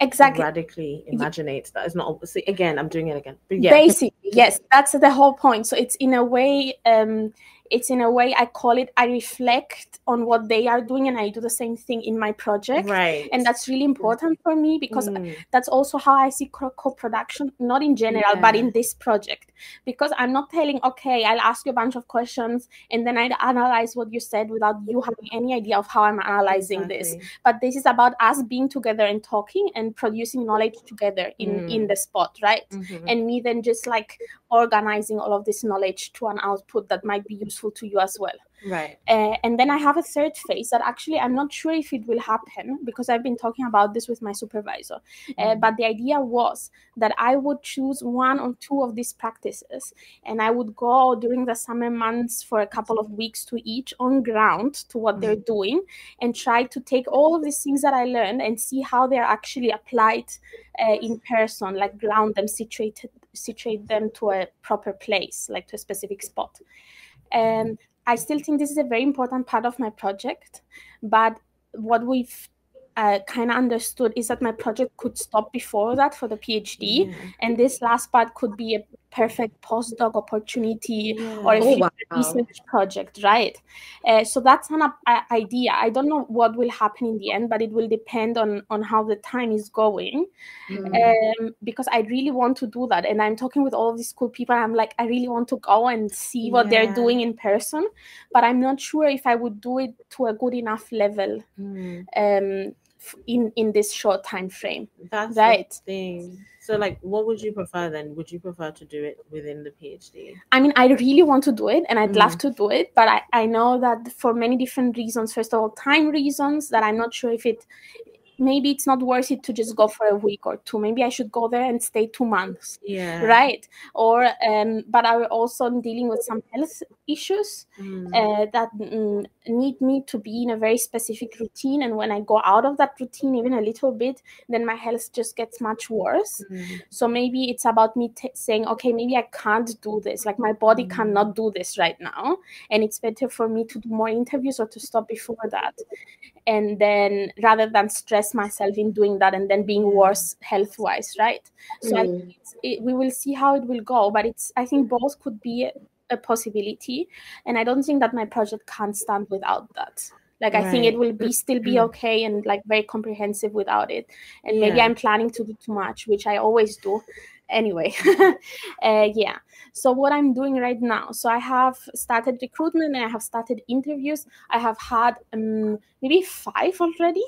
Exactly. radically imaginate that. Is not obviously again i'm doing it again. But yeah. Basically yes that's the whole point. So it's in a way um it's in a way i call it i reflect on what they are doing and i do the same thing in my project. Right. And that's really important for me because Mm. that's also how i see co- co-production not in general but in this project. Because i'm not telling okay i'll ask you a bunch of questions and then i'd analyze what you said without you having any idea of how i'm analyzing this. But this is about us being together and talking and producing knowledge together in in Mm. the spot right? Mhm. and me then just like organizing all of this knowledge to an output that might be useful to you as well right uh, and then I have a third phase that actually I'm not sure if it will happen because I've been talking about this with my supervisor. Uh, Mhm. but the idea was that I would choose one or two of these practices and I would go during the summer months for a couple of weeks to each on ground to what they're doing and try to take all of these things that I learned and see how they're actually applied uh, in person, like ground them, situated, situate them to a proper place, like to a specific spot. And I still think this is a very important part of my project. But what we've uh, kind of understood is that my project could stop before that for the PhD, Yeah. and this last part could be a perfect postdoc opportunity or a Oh, wow. research project, right? Uh, so that's an uh, idea. I don't know what will happen in the end, but it will depend on on how the time is going Mm. um, because I really want to do that. And I'm talking with all these cool people. I'm like, I really want to go and see what they're doing in person, but I'm not sure if I would do it to a good enough level Mm. um, in in this short time frame. That's Right. the thing. So, like, what would you prefer then? Would you prefer to do it within the PhD? I mean, I really want to do it and I'd Mm. love to do it, but I, I know that for many different reasons, first of all, time reasons, that I'm not sure if it maybe it's not worth it to just go for a week or two. Maybe I should go there and stay two months. Yeah. right or um but i'm also dealing with some health issues Mm. uh, that mm, need me to be in a very specific routine and when i go out of that routine even a little bit then my health just gets much worse Mm. so maybe it's about me t- saying okay maybe i can't do this like my body Mm. cannot do this right now and it's better for me to do more interviews or to stop before that and then rather than stress myself in doing that and then being worse health wise right? So I Mm. think it's, it, we will see how it will go but it's i think both could be a, possibility and i don't think that my project can't stand without that. Like i think it will be still be okay and like very comprehensive without it and maybe Yeah. i'm planning to do too much which i always do anyway <laughs> uh, yeah. So what i'm doing right now so i have started recruitment and i have started interviews. I have had um, maybe five already.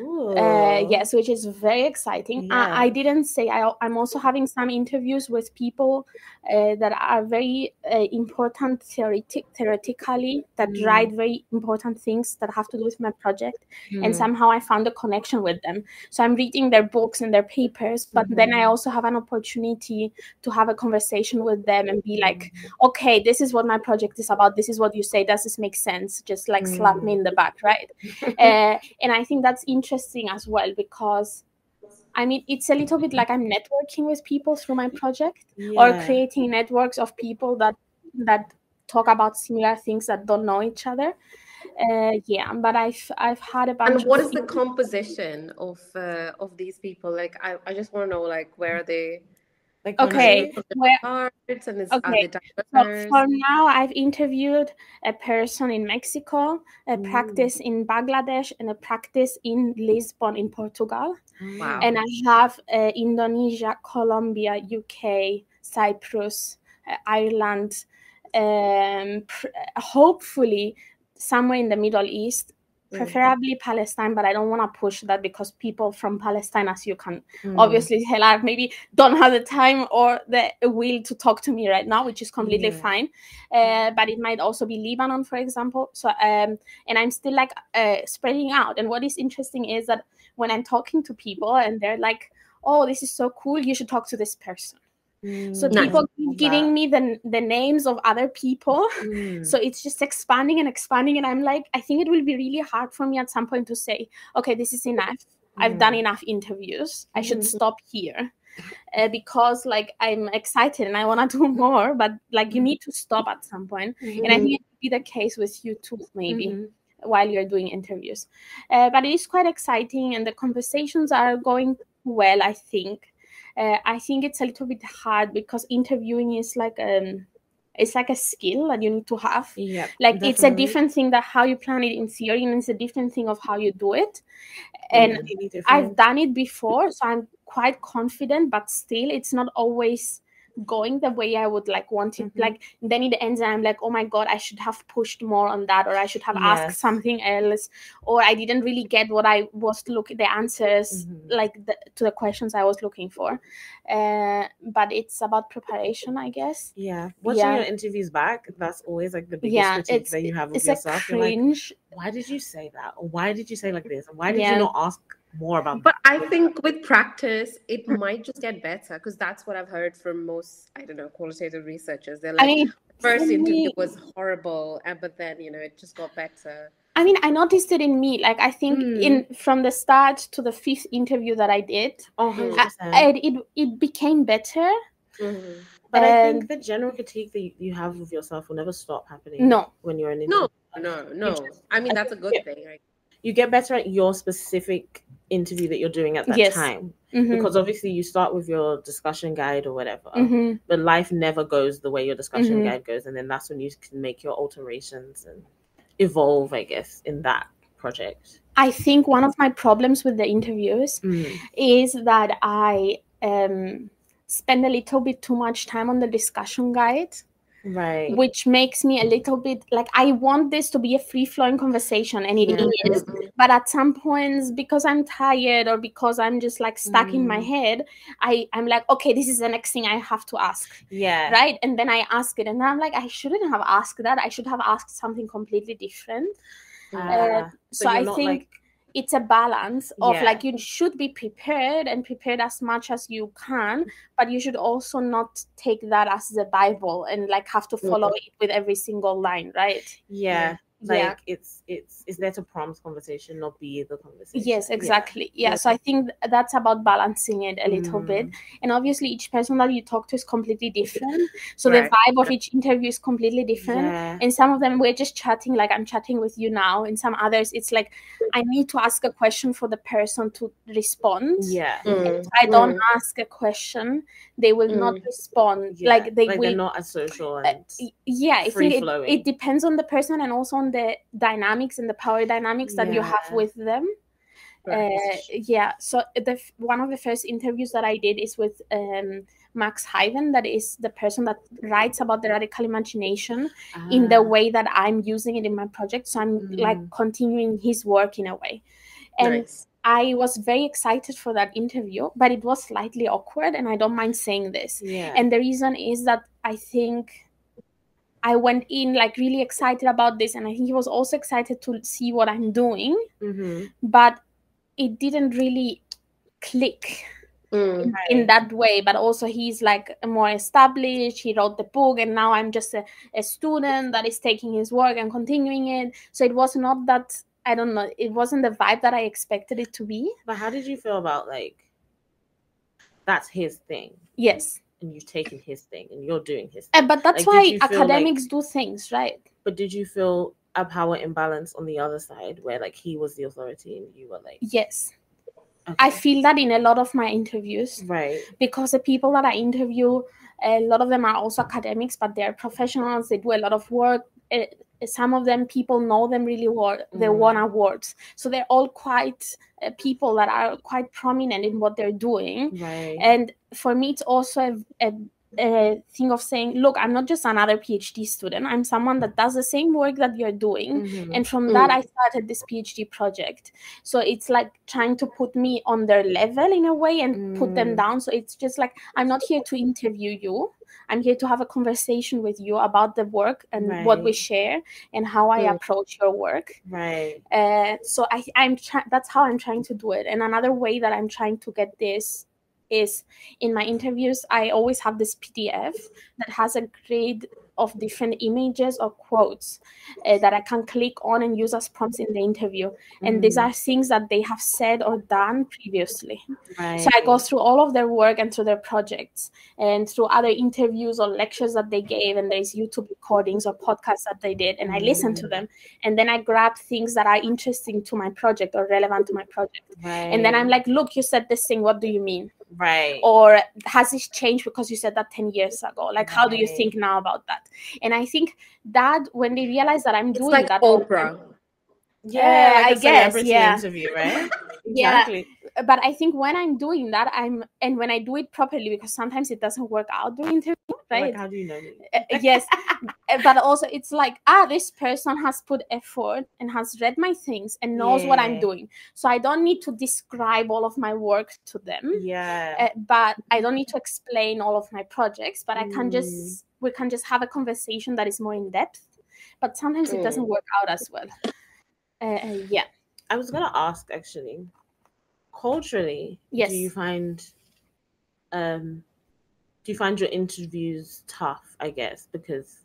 Uh, yes which is very exciting. Yeah. I, I didn't say I, i'm also having some interviews with people uh, that are very uh, important theoretic, theoretically that Mm. write very important things that have to do with my project and Mm. somehow i found a connection with them so i'm reading their books and their papers but then i Mhm. also have an opportunity to have a conversation with them and be like Mm-hmm. okay this is what my project is about this is what you say does this make sense just like slap me in the back right <laughs> uh, and i think that's interesting as well because i mean it's a little bit like i'm networking with people through my project or creating networks of people that that talk about similar things that don't know each other uh, yeah but i've i've had a bunch And what of is the composition of uh, of these people? Like, I, I just want to know, like, where are they? Like Okay, and Okay, So for now, I've interviewed a person in Mexico, a Mm. practice in Bangladesh, and a practice in Lisbon in Portugal. Wow. And I have uh, Indonesia, Colombia, UK, Cyprus, uh, Ireland, um, pr- hopefully somewhere in the Middle East. Preferably Palestine. But I don't want to push that because people from Palestine, as you can Mm. obviously tell, are maybe don't have the time or the will to talk to me right now, which is completely Yeah. fine. Uh, but it might also be Lebanon, for example. So, um, and I'm still like uh, spreading out. And what is interesting is that when I'm talking to people and they're like, "Oh, this is so cool! You should talk to this person." So Mm. people keep giving that. me the the names of other people. Mm. So it's just expanding and expanding, and I'm like, I think it will be really hard for me at some point to say, okay, this is enough. I've done Mm. enough interviews. I should Mhm. stop here. Uh, because like I'm excited and I want to <laughs> do more, but like you need to stop at some point. And I Mhm. think it will be the case with you too, maybe Mhm. while you're doing interviews. Uh, but it is quite exciting, and the conversations are going well, I think. Uh, I think it's a little bit hard because interviewing is like um it's like a skill that you need to have. Yeah. Like it's a different thing that how you plan it in theory, and it's a different thing of how you do it. And I've done it before, so I'm quite confident, but still, it's not always going the way I would like want it. Mhm. Like then it ends, and I'm like, oh my god, I should have pushed more on that, or I should have Yes. asked something else, or I didn't really get what I was looking the answers Mhm. like the, to the questions I was looking for. Uh, but it's about preparation, I guess. yeah. Watching Yeah. your interviews back, that's always like the biggest Yeah, critique that you have of it's a yourself. You're like, cringe. why did you say that? Or why did you say like this? Why did Yeah. you not ask more about But I think with practice, it might just get better because that's what I've heard from most, I don't know, qualitative researchers. They're like, I mean, first for interview was horrible, and but then you know it just got better. I mean, I noticed it in me. Like I think Hmm. in from the start to the fifth interview that I did, Oh, Mm. 100%. I, it it became better. Mhm. but I think the general critique that you- you have of yourself will never stop happening No, when you're an No, interviewer. no, no. I mean, that's a good Yeah. thing, right? You get better at your specific interview that you're doing at that Yes. time. Mhm, Because obviously you start with your discussion guide or whatever. mhm. But life never goes the way your discussion Mhm. guide goes. And then that's when you can make your alterations and evolve, I guess, in that project. I think one of my problems with the interviews Mm. is that I um spend a little bit too much time on the discussion guide. Right. which makes me a little bit like I want this to be a free flowing conversation, and it Yeah. is. But at some points, because I'm tired or because I'm just like stuck in my Mm. head, I I'm like, okay, this is the next thing I have to ask, yeah. right? And then I ask it, and I'm like, I shouldn't have asked that. I should have asked something completely different. Ah, so you're I think like- it's a balance of Yeah. like you should be prepared and prepared as much as you can but you should also not take that as the bible and like have to follow mm-hmm. it with every single line right yeah. Like yeah it's it's it's there to prompt conversation, not be the conversation. yes exactly yeah, Yeah. so i think that's about balancing it a little bit Mm. and obviously each person that you talk to is completely different <laughs> so Right. the vibe of each interview is completely different Yeah. and some of them we're just chatting like i'm chatting with you now and some others it's like i need to ask a question for the person to respond Yeah. Mm. if I don't ask a question, they will not Mm. respond. Yeah. Like they like will. they're not as social uh, and y- yeah, I think it, it depends on the person and also on the dynamics and the power dynamics that you have with them. Right. Uh, yeah. So the one of the first interviews that I did is with um, Max Haiven, that is the person that writes about the radical imagination in the Ah, way that I'm using it in my project. So I'm like Mm. continuing his work in a way. And. I was very excited for that interview, but it was slightly awkward, and I don't mind saying this. yeah. And the reason is that I think I went in like really excited about this, and I think he was also excited to see what I'm doing, Mhm. but it didn't really click Mm. in that way. But also, he's like more established, he wrote the book, and now I'm just a, a student that is taking his work and continuing it. So it was not that. I don't know. It wasn't the vibe that I expected it to be. But how did you feel about like that's his thing Yes. And you've taken his thing and you're doing his thing. but that's Like, why feel like- academics do things, right? But did you feel a power imbalance on the other side where like he was the authority and you were like Yes. I feel that in a lot of my interviews right. because the people that I interview, a lot of them are also academics, but they're professionals. They do a lot of work. Eh, Some of them people know them really well. They Mm. won awards, so they're all quite uh, people that are quite prominent in what they're doing. Right. And for me, it's also a, a, a thing of saying, look, I'm not just another PhD student. I'm someone that does the same work that you're doing. Mhm. And from that, Mm. I started this PhD project. So it's like trying to put me on their level in a way and put them Mm. down. So it's just like, I'm not here to interview you. I'm here to have a conversation with you about the work and what we share and how I Mm. approach your work. right. Uh, so I, I'm trying. That's how I'm trying to do it. And another way that I'm trying to get this is in my interviews. I always have this PDF that has a grade of different images or quotes uh, that I can click on and use as prompts in the interview. And these Mm, are things that they have said or done previously. right. So I go through all of their work and through their projects and through other interviews or lectures that they gave, and there's YouTube recordings or podcasts that they did, and I listen to Mm. them. And then I grab things that are interesting to my project or relevant to my project. And then I'm like, look, you said this thing, what do you mean? Right. or has this changed because you said that 10 years ago like how do you think now about that and i think that when they realize that i'm It's doing like that all Oprah. time- yeah, Uh, like I a guess, yeah. interview, right? <laughs> Yeah. Exactly. but i think when i'm doing that i'm and when i do it properly because sometimes it doesn't work out during the interview right Like, how do you know? Uh, <laughs> yes Uh, but also it's like ah this person has put effort and has read my things and knows what i'm doing so i don't need to describe all of my work to them Yeah. uh, but i don't need to explain all of my projects but i can Mm. just we can just have a conversation that is more in depth but sometimes it doesn't work out as well uh, yeah I was gonna ask actually. Culturally, Yes. do you find um do you find your interviews tough, I guess, because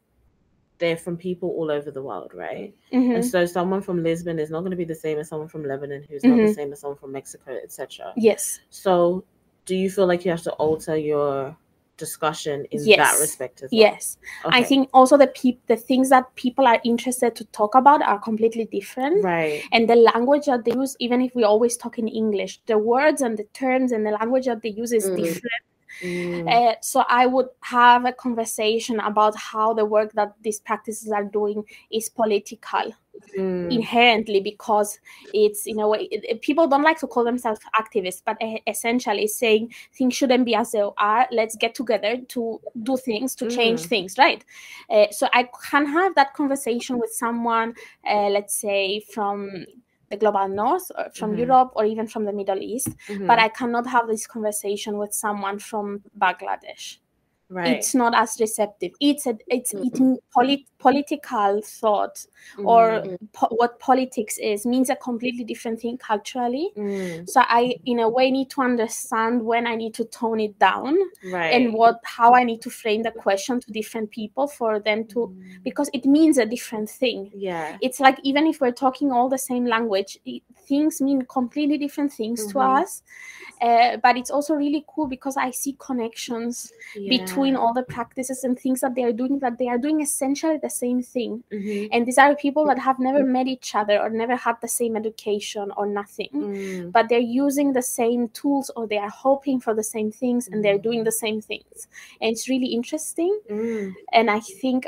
they're from people all over the world, right? Mhm. And so someone from Lisbon is not going to be the same as someone from Lebanon, who's not the Mhm. same as someone from Mexico, etc. yes So, do you feel like you have to alter your discussion in that Yes. respect as well? yes i think also the peop- the things that people are interested to talk about are completely different right. and the language that they use even if we always talk in english the words and the terms and the language that they use is Mm. different Mm, Uh, so I would have a conversation about how the work that these practices are doing is political mm, inherently because it's in a way it- people don't like to call themselves activists, but essentially saying things shouldn't be as they are. Let's get together to do things to change Mm. things, right? Uh, so I can have that conversation with someone, uh, let's say from the global north or from Mhm. Europe or even from the Middle East mhm, but I cannot have this conversation with someone from Bangladesh. Right. It's not as receptive. It's a it's it's polit- political thought or Mm, po- what politics is means a completely different thing culturally. mm, So I, in a way, need to understand when I need to tone it down right. and what how I need to frame the question to different people for them to Mm, because it means a different thing yeah. it's like even if we're talking all the same language it, things mean completely different things to Mhm. us uh, but it's also really cool because i see connections between yeah. all the practices and things that they are doing that they are doing essentially the same thing. Mhm, and these are people that have never met each other or never had the same education or nothing mm, but they're using the same tools or they are hoping for the same things and they're doing the same things. And it's really interesting. Mm, and i think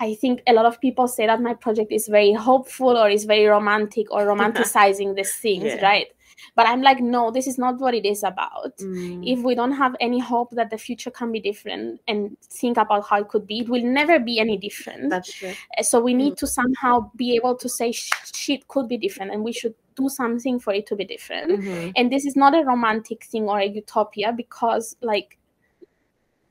i think a lot of people say that my project is very hopeful or is very romantic or <laughs> romanticizing these things Yeah. right but i'm like no this is not what it is about. Mm, if we don't have any hope that the future can be different and think about how it could be it will never be any different. That's true. Uh, so we need to somehow be able to say shit could be different and we should do something for it to be different. Mhm, and this is not a romantic thing or a utopia because like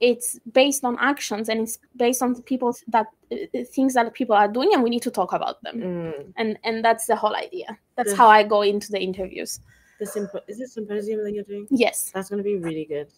it's based on actions and it's based on the people that uh, things that people are doing and we need to talk about them mm. and and that's the whole idea that's Good. how i go into the interviews The is it symposium that you're doing? yes That's gonna be really good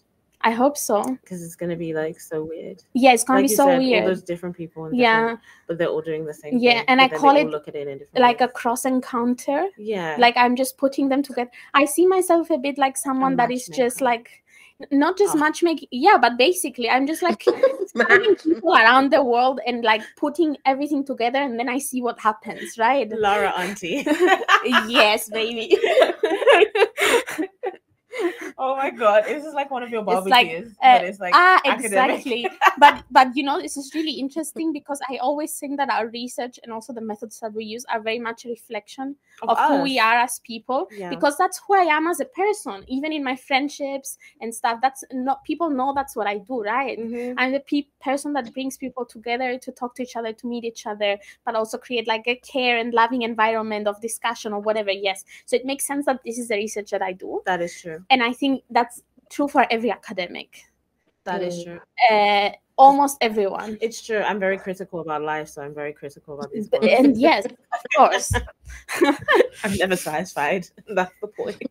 i hope so because it's gonna be like so weird. yeah it's gonna be you so said, all weird those different people. And yeah but they're all doing the same. Yeah, thing, and I call it look at it in different like a cross encounter yeah, like i'm just putting them together i see myself a bit like someone that is just like not just Ah. matchmaking yeah but basically i'm just like <laughs> finding people around the world and like putting everything together and then i see what happens right Laura Auntie. <laughs> yes baby <laughs> oh my god, this is like one of your It's like, barbecues, uh, but it's like ah academic. exactly <laughs> but but you know this is really interesting because i always think that our research and also the methods that we use are very much a reflection of, who we are as people Yeah. because that's who i am as a person even in my friendships and stuff that's not people know that's what i do right Mhm. I'm the pe- person that brings people together to talk to each other, to meet each other, but also create like a care and loving environment of discussion or whatever. Yes. So it makes sense that this is the research that I do. That is true. And I think that's true for every academic, That is Mm. true. uh, almost everyone. It's true. I'm very critical about life, so I'm very critical about these But- books. And yes, of <laughs> course. <laughs> I'm never satisfied. <laughs> That's the point.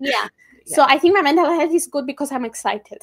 Yeah. So I think my mental health is good because I'm excited.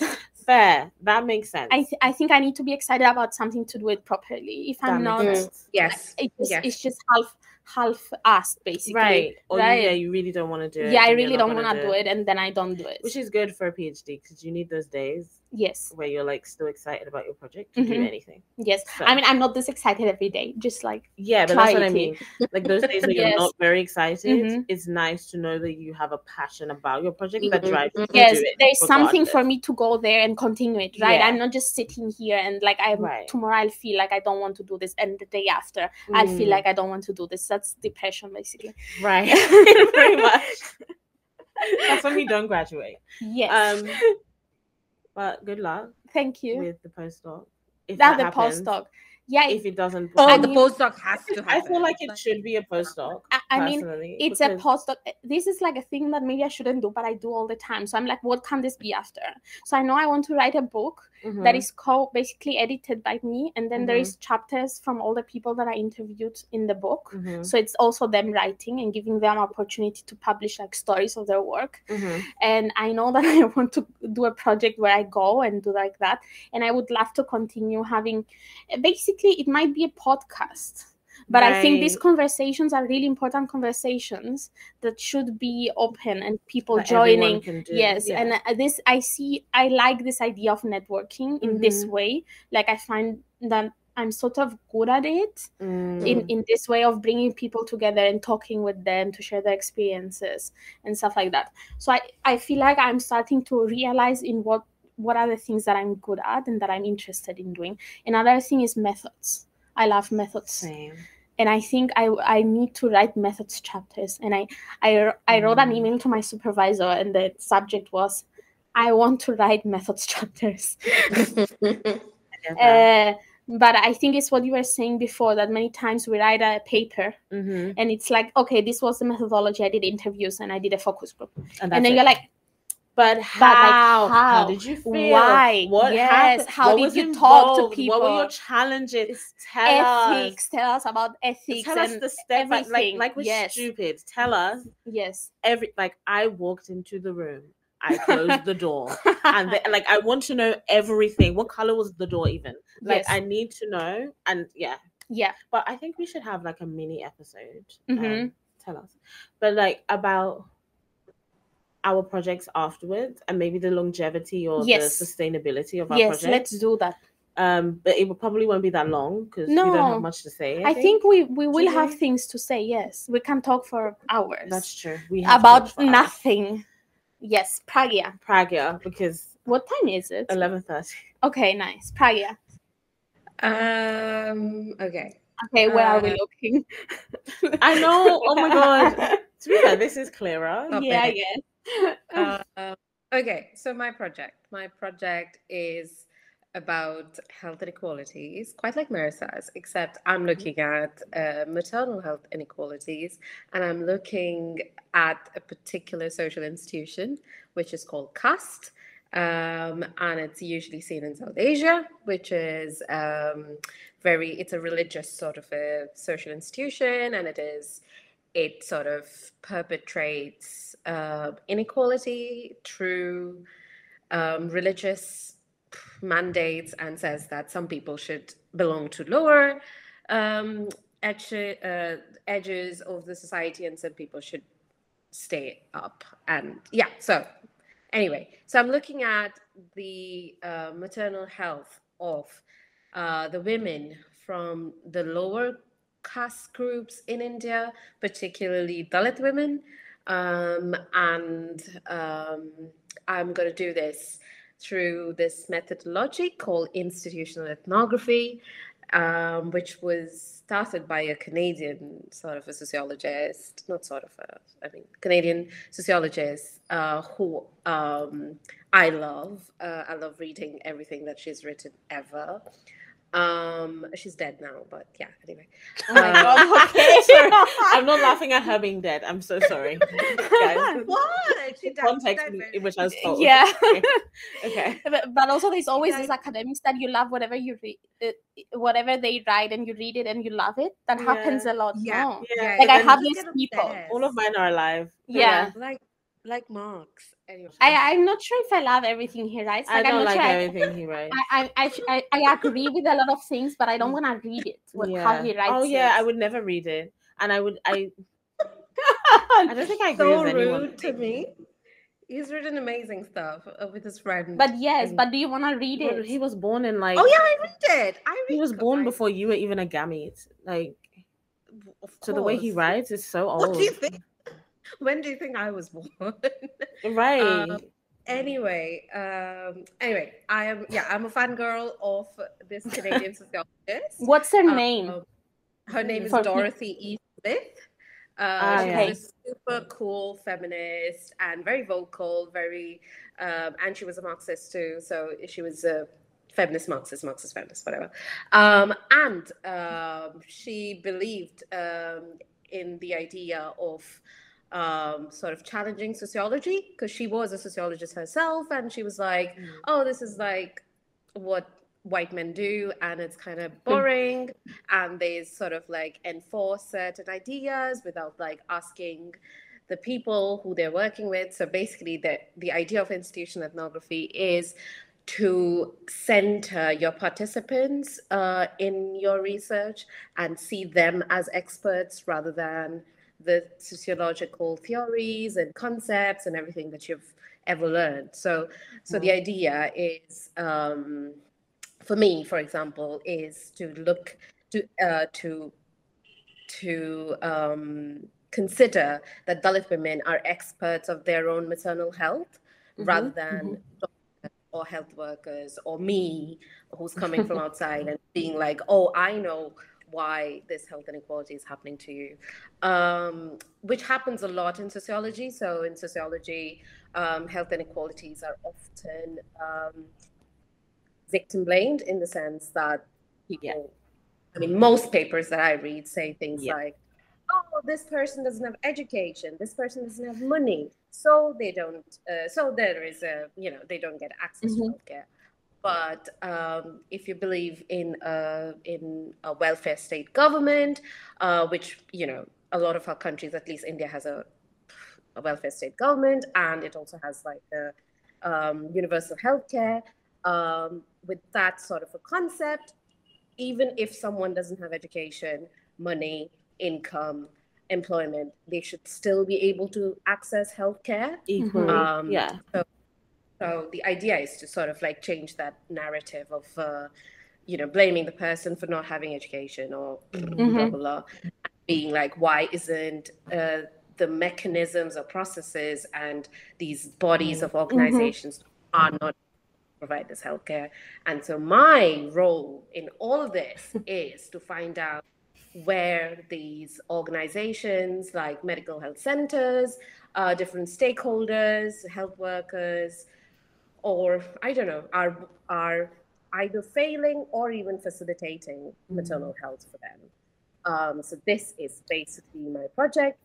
Fair. That makes sense. I, th- I think I need to be excited about something to do it properly. If That I'm not, sense. Yes. it just, Yes. it's just half half assed basically. Right. Oh, or right. yeah, you really don't want to do it. yeah, I really don't want to do it, and then I don't do it. Which is good for a PhD because you need those days Yes. where you're like still excited about your project to do Mhm. anything. Yes. So- I mean, I'm not this excited every day. Just like Yeah, but that's what I mean. Like those days where <laughs> Yes. you're not very excited, Mhm. it's nice to know that you have a passion about your project that Mhm, drives you to yes, do it. there's something for me to go there and continue it. Right. Yeah. I'm not just sitting here and like I Right. tomorrow I'll feel like I don't want to do this, and the day after I'll feel Mm, like I don't want to do this. That's depression, basically. right, <laughs> <laughs> very much. That's when you don't graduate. Yes. Um, but good luck Thank you. with the postdoc. If That that the happens. postdoc. Yeah. If it doesn't, Oh, I the postdoc has to happen. I feel like it should be a postdoc. I, I mean, personally, it's a postdoc. This is like a thing that maybe I shouldn't do, but I do all the time. So I'm like, what can this be after? So I know I want to write a book that Mhm. is co basically edited by me, and then there Mhm. is chapters from all the people that I interviewed in the book. Mhm. So it's also them writing and giving them opportunity to publish like stories of their work. Mhm. And I know <laughs> that I want to do a project where I go and do like that. And I would love to continue having basically it might be a podcast. But I think these conversations are really important conversations that should be open and people That joining. Yes, yeah. and uh, this I see. I like this idea of networking in this Mhm. way. Like I find that I'm sort of good at it in Mm. in this way of bringing people together and talking with them to share their experiences and stuff like that. So I I feel like I'm starting to realize in what what are the things that I'm good at and that I'm interested in doing. Another thing is methods. I love methods Same. And I think I I need to write methods chapters. And I I, I wrote an Mm. email to my supervisor, and the subject was, "I want to write methods chapters." I get that. Uh, but I think it's what you were saying before that many times we write a paper Mhm. and it's like, okay, this was the methodology. I did interviews and I did a focus group, And, and then it. you're like, But how? like, how? did you feel? Why? What Yes, happened? how What did you talk to people? What were your challenges? Tell ethics. us. Tell us about ethics Tell us the step. Like, like, like we're Yes. stupid. Tell us yes. every. Like I walked into the room. I <laughs> closed the door, and the, like I want to know everything. What color was the door even? Like Yes. I need to know. And yeah, yeah. but I think we should have like a mini episode. Mhm. Um, tell us, but like about our projects afterwards and maybe the longevity or Yes. the sustainability of our projects. Yes. Let's do that. Um, but it will- probably won't be that long because we don't have much to say. I think we we will you have things to say. Yes, we can talk for hours that's true. We have about talked for hours. nothing. Yes, Pragya. Pragya because What time is it? eleven thirty. Okay, nice. Pragya. um. Okay. Okay, where are we Uh, looking? I know. Oh my god. <laughs> To be fair, this is clearer. Yeah, okay. Uh, <laughs> okay. So my project. My project is about health inequalities, quite like Marisa's, except I'm looking at uh, maternal health inequalities, and I'm looking at a particular social institution, which is called caste. Um, and it's usually seen in South Asia, which is um, very, it's a religious sort of a social institution, and it is, it sort of perpetrates uh, inequality through um, religious mandates and says that some people should belong to lower um, edge, uh, edges of the society and some people should stay up. And yeah, so anyway, so I'm looking at the uh, maternal health of uh, the women from the lower caste groups in India, particularly Dalit women. Um, and um, I'm going to do this through this methodology called institutional ethnography, um, which was started by a Canadian sort of a sociologist, not sort of a, I mean, Canadian sociologist uh, who um, I love. Uh, I love reading everything that she's written ever. Um, she's dead now, but yeah, anyway. Oh my Uh, god. Okay. <laughs> Sorry. I'm not laughing at her being dead. I'm so sorry. Guys, <laughs> What? She the died- context died in- which I was <laughs> told. Yeah. Okay. okay. but, but also there's always Yeah. these academics that you love whatever you read uh, whatever they write and you read it and you love it that happens a lot Yeah. no Yeah. Like, I have these people. obsessed. All of mine are alive. Yeah. like like Marx. Anyway. I, i'm not sure if i love everything he writes I like i'm don't not like sure I- everything he <laughs> writes. I, I, I, I, I agree with a lot of things, but I don't want to read it. What, How he writes Oh yeah, I would never read it, and I would I. <laughs> I don't think I agree so with anyone. rude to me. he's written amazing stuff uh, with his friend. But yes, and- but do you want to read it? He was born in like oh yeah, I read it. I read he was born I- before you were even a gamete. Like Of so the way he writes is so old. What old. do you think? <laughs> When do you think I was <laughs> born? Right. Um, anyway, um, anyway, I am yeah, I'm a fangirl of this <laughs> Canadian sociologist. What's her Um, name? Her name is For- Dorothy E. Smith. Uh, Ah, she's a super cool feminist and very vocal, very, um, and she was a Marxist too. So she was a feminist Marxist, Marxist feminist, whatever. Um, and um, she believed um, in the idea of um, sort of challenging sociology because she was a sociologist herself, and she was like, Mm. oh, this is like what white men do, and it's kind of boring, and they sort of like enforce certain ideas without like asking the people who they're working with. So basically, the the idea of institutional ethnography is to center your participants uh, in your research and see them as experts rather than the sociological theories and concepts and everything that you've ever learned. So, so the idea is, um, for me, for example, is to look to uh, to to um, consider that Dalit women are experts of their own maternal health rather than doctors or health workers or me who's coming from <laughs> outside and being like, oh, I know why this health inequality is happening to you, um, which happens a lot in sociology. So in sociology, um, health inequalities are often um, victim blamed in the sense that people, Yeah. I mean, most papers that I read say things Yeah. like, oh, this person doesn't have education, this person doesn't have money, so they don't, uh, so there is a, you know, they don't get access Mhm. to healthcare. But um, if you believe in a, in a welfare state government, uh, which, you know, a lot of our countries, at least India has a, a welfare state government, and it also has like a um, universal healthcare. Um, with that sort of a concept, even if someone doesn't have education, money, income, employment, they should still be able to access healthcare. Equally. Um, yeah. So the idea is to sort of like change that narrative of, uh, you know, blaming the person for not having education or blah Mhm. blah blah, being like, why isn't uh, the mechanisms or processes and these bodies of organizations are not provide this healthcare? And so my role in all of this <laughs> is to find out where these organizations like medical health centers, uh, different stakeholders, health workers, or I don't know, are are either failing or even facilitating maternal health for them. Um, so this is basically my project.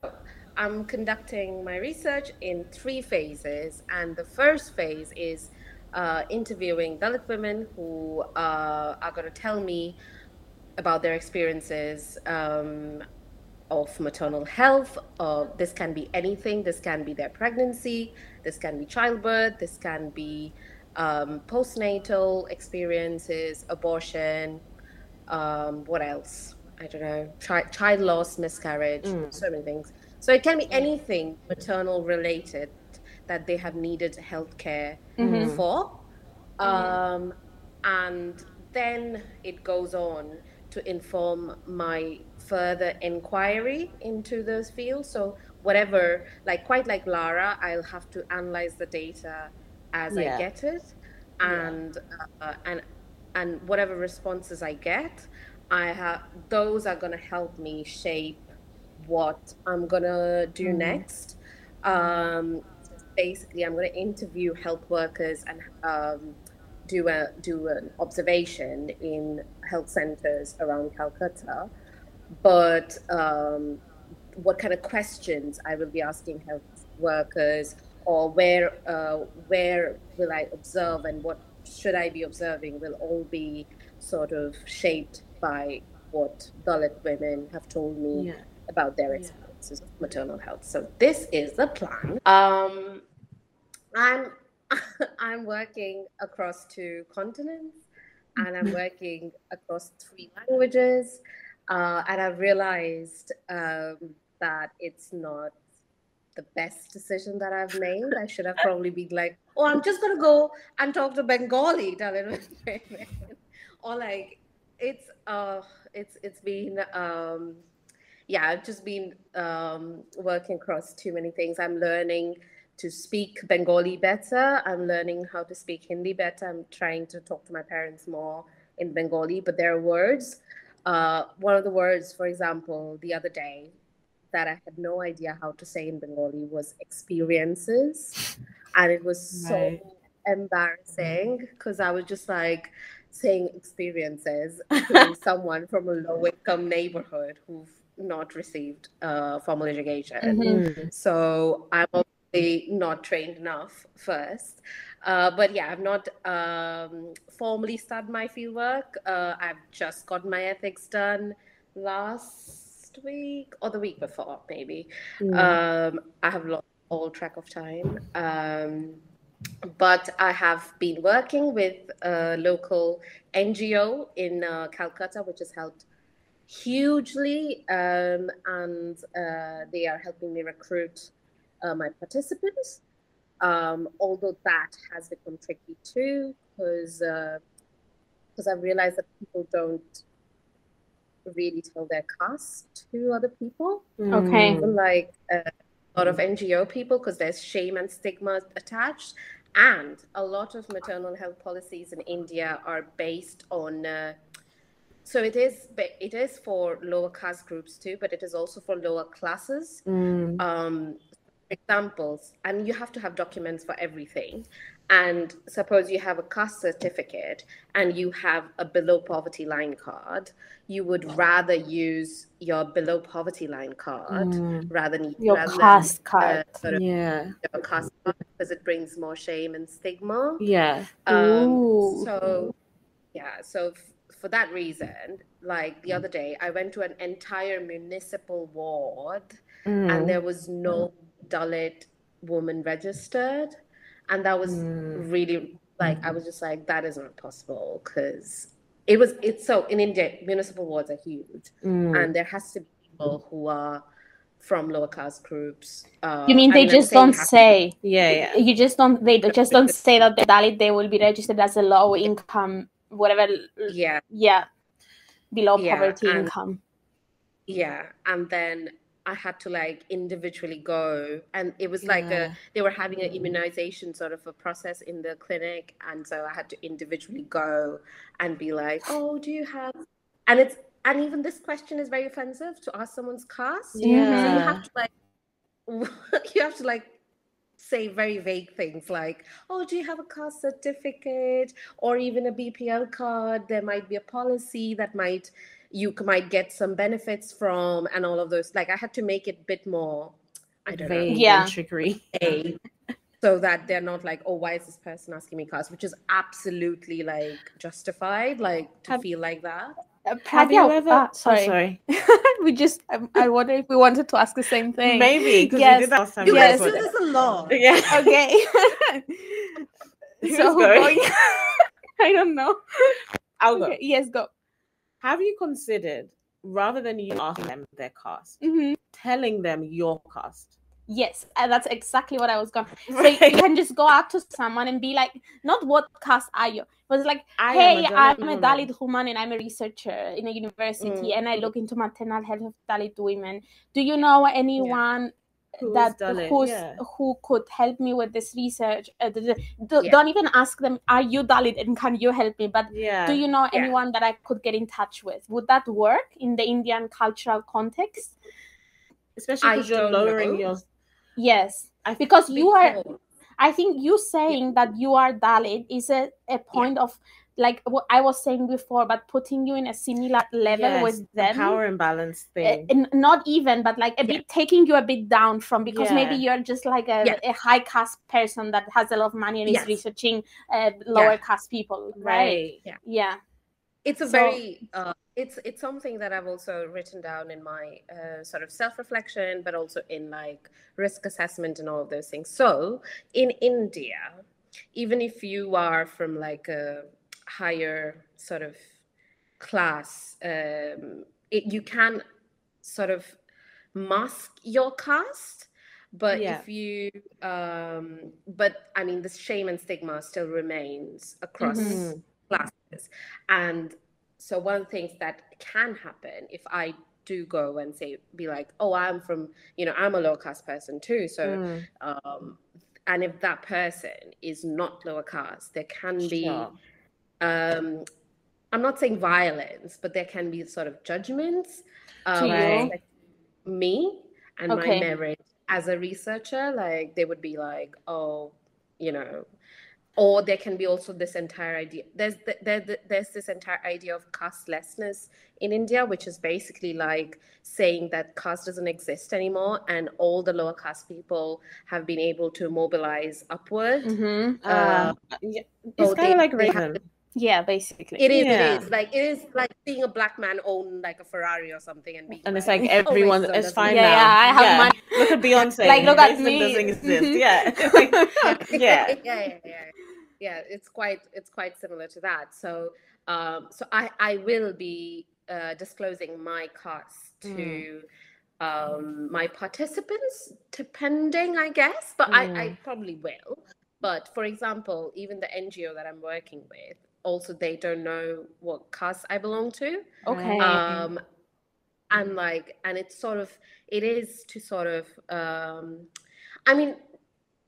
I'm conducting my research in three phases, and the first phase is uh, interviewing Dalit women who uh, are going to tell me about their experiences um, of maternal health. Uh, this can be anything. This can be their pregnancy. This can be childbirth. This can be um, postnatal experiences, abortion. Um, what else? I don't know. Chi- child loss, miscarriage, so many things. So it can be anything maternal related that they have needed healthcare for. Um, and then it goes on to inform my further inquiry into those fields. So whatever, like quite like Lara, I'll have to analyze the data as Yeah. I get it, and uh, and and whatever responses I get, I have those are gonna help me shape what I'm gonna do next. Um, basically, I'm gonna interview health workers and um, do a do an observation in health centers around Calcutta. But um, what kind of questions I will be asking health workers, or where uh, where will I observe, and what should I be observing, will all be sort of shaped by what Dalit women have told me Yeah. about their experiences of maternal health. So this is the plan. Um, I'm <laughs> I'm working across two continents, and I'm <laughs> working across three languages, uh, and I've realized um, that it's not the best decision that I've made. I should have <laughs> probably been like, oh, I'm just gonna go and talk to Bengali, <laughs> or like it's uh it's it's been um yeah, I've just been um working across too many things. I'm learning to speak Bengali better. I'm learning how to speak Hindi better. I'm trying to talk to my parents more in Bengali, but there are words. Uh, one of the words, for example, the other day that I had no idea how to say in Bengali was experiences. And it was so embarrassing because I was just like saying experiences <laughs> to someone from a low income neighborhood who've not received uh, formal education. Mm-hmm. So I'm not trained enough first. Uh, but yeah, I've not um, formally started my fieldwork. Uh, I've just got my ethics done last week or the week before, maybe. Mm. Um, I have lost all track of time. Um, but I have been working with a local NGO in uh, Calcutta, which has helped hugely, um, and uh, they are helping me recruit uh, my participants. Um, although that has become tricky too, because because uh, I've realized that people don't really tell their caste to other people. Okay, like a lot of NGO people, because there's shame and stigma attached, and a lot of maternal health policies in India are based on. Uh, so it is it is for lower caste groups too, but it is also for lower classes. Mm. Um, examples and you have to have documents for everything. And suppose you have a caste certificate and you have a below poverty line card you would rather use your below poverty line card mm. rather than your rather caste than, card uh, sort of yeah. your caste card because it brings more shame and stigma. Yeah. Um, so yeah so f- for that reason like the other day i went to an entire municipal ward mm. and there was no Dalit woman registered. And that was mm. really like, I was just like, that is not possible because it was, it's so in India, municipal wards are huge. Mm. And there has to be people who are from lower caste groups. Uh, you mean they just don't say? Yeah, yeah. You just don't. They just don't <laughs> say that the Dalit they will be registered as a low income, whatever. Yeah. Yeah. Below yeah, poverty and, income. Yeah, and then I had to like individually go, and it was like a they were having an immunization sort of a process in the clinic, and so I had to individually go and be like, "Oh, do you have?" And it's and even this question is very offensive to ask someone's caste. Yeah, so you have to like <laughs> you have to like say very vague things like, "Oh, do you have a caste certificate?" or even a BPL card. There might be a policy that might you might get some benefits from and all of those like i had to make it a bit more i don't Vague know yeah. trickery a so that they're not like oh why is this person asking me cars which is absolutely like justified like to have, feel like that. uh, have you ever uh, sorry, oh, sorry. <laughs> we just um, I wonder if we wanted to ask the same thing. Maybe because yes. we did that last time you yes. guys do this a lot. <laughs> Yeah. Okay. <laughs> So going? I don't know. I'll okay. go yes go have you considered rather than you asking them their caste, mm-hmm. telling them your caste? Yes, that's exactly what I was going. <laughs> So right. you can just go out to someone and be like, not what caste are you, but it's like, I hey, I'm a Dalit woman and I'm a researcher in a university, mm-hmm. and I look into maternal health of Dalit women. Do you know anyone who's that who's yeah. who could help me with this research uh, the, the, yeah. don't even ask them are you dalit and can you help me but yeah. do you know anyone that i could get in touch with would that work in the indian cultural context especially because you're lowering know. your yes I because you are i think you saying that you are dalit is a, a point of like what I was saying before, but putting you in a similar level yes, with them, power imbalance eh, thing, and not even, but like a yeah. bit taking you a bit down from because yeah. maybe you're just like a, yeah. a, high caste person that has a lot of money and yes. is researching uh, lower caste people, right? right? Yeah, yeah. It's a so, very uh, it's it's something that I've also written down in my uh, sort of self reflection, but also in like risk assessment and all of those things. So in India, even if you are from like a higher sort of class, um, it, you can sort of mask your caste, but Yeah. if you um but i mean the shame and stigma still remains across Mhm. classes and so one of the things that can happen if i do go and say be like oh i'm from you know i'm a low caste person too so Mm, um and if that person is not lower caste there can be sure. Um i'm not saying violence but there can be sort of judgments um, like me and Okay. my merit as a researcher like they would be like oh you know or there can be also this entire idea there's th- there, th- there's this entire idea of castelessness in india which is basically like saying that caste doesn't exist anymore and all the lower caste people have been able to mobilize upward hmm Uh, yeah, it's so kind of like Raven. Yeah, basically. it is Yeah. it is like it is like seeing a black man own like a ferrari or something and be And it's like, like <laughs> "Oh, everyone racism is fine Yeah, now. yeah, I have money. Look at Beyonce. Like, look at Racism me. doesn't exist. Mhm. Yeah. <laughs> <laughs> It's yeah. yeah, yeah, yeah. Yeah, it's quite it's quite similar to that. So um so I I will be uh disclosing my costs to um my participants depending I guess, but I I Mm. probably will. But for example, even the NGO that I'm working with also they don't know what caste I belong to Okay. um and like and it's sort of it is to sort of um i mean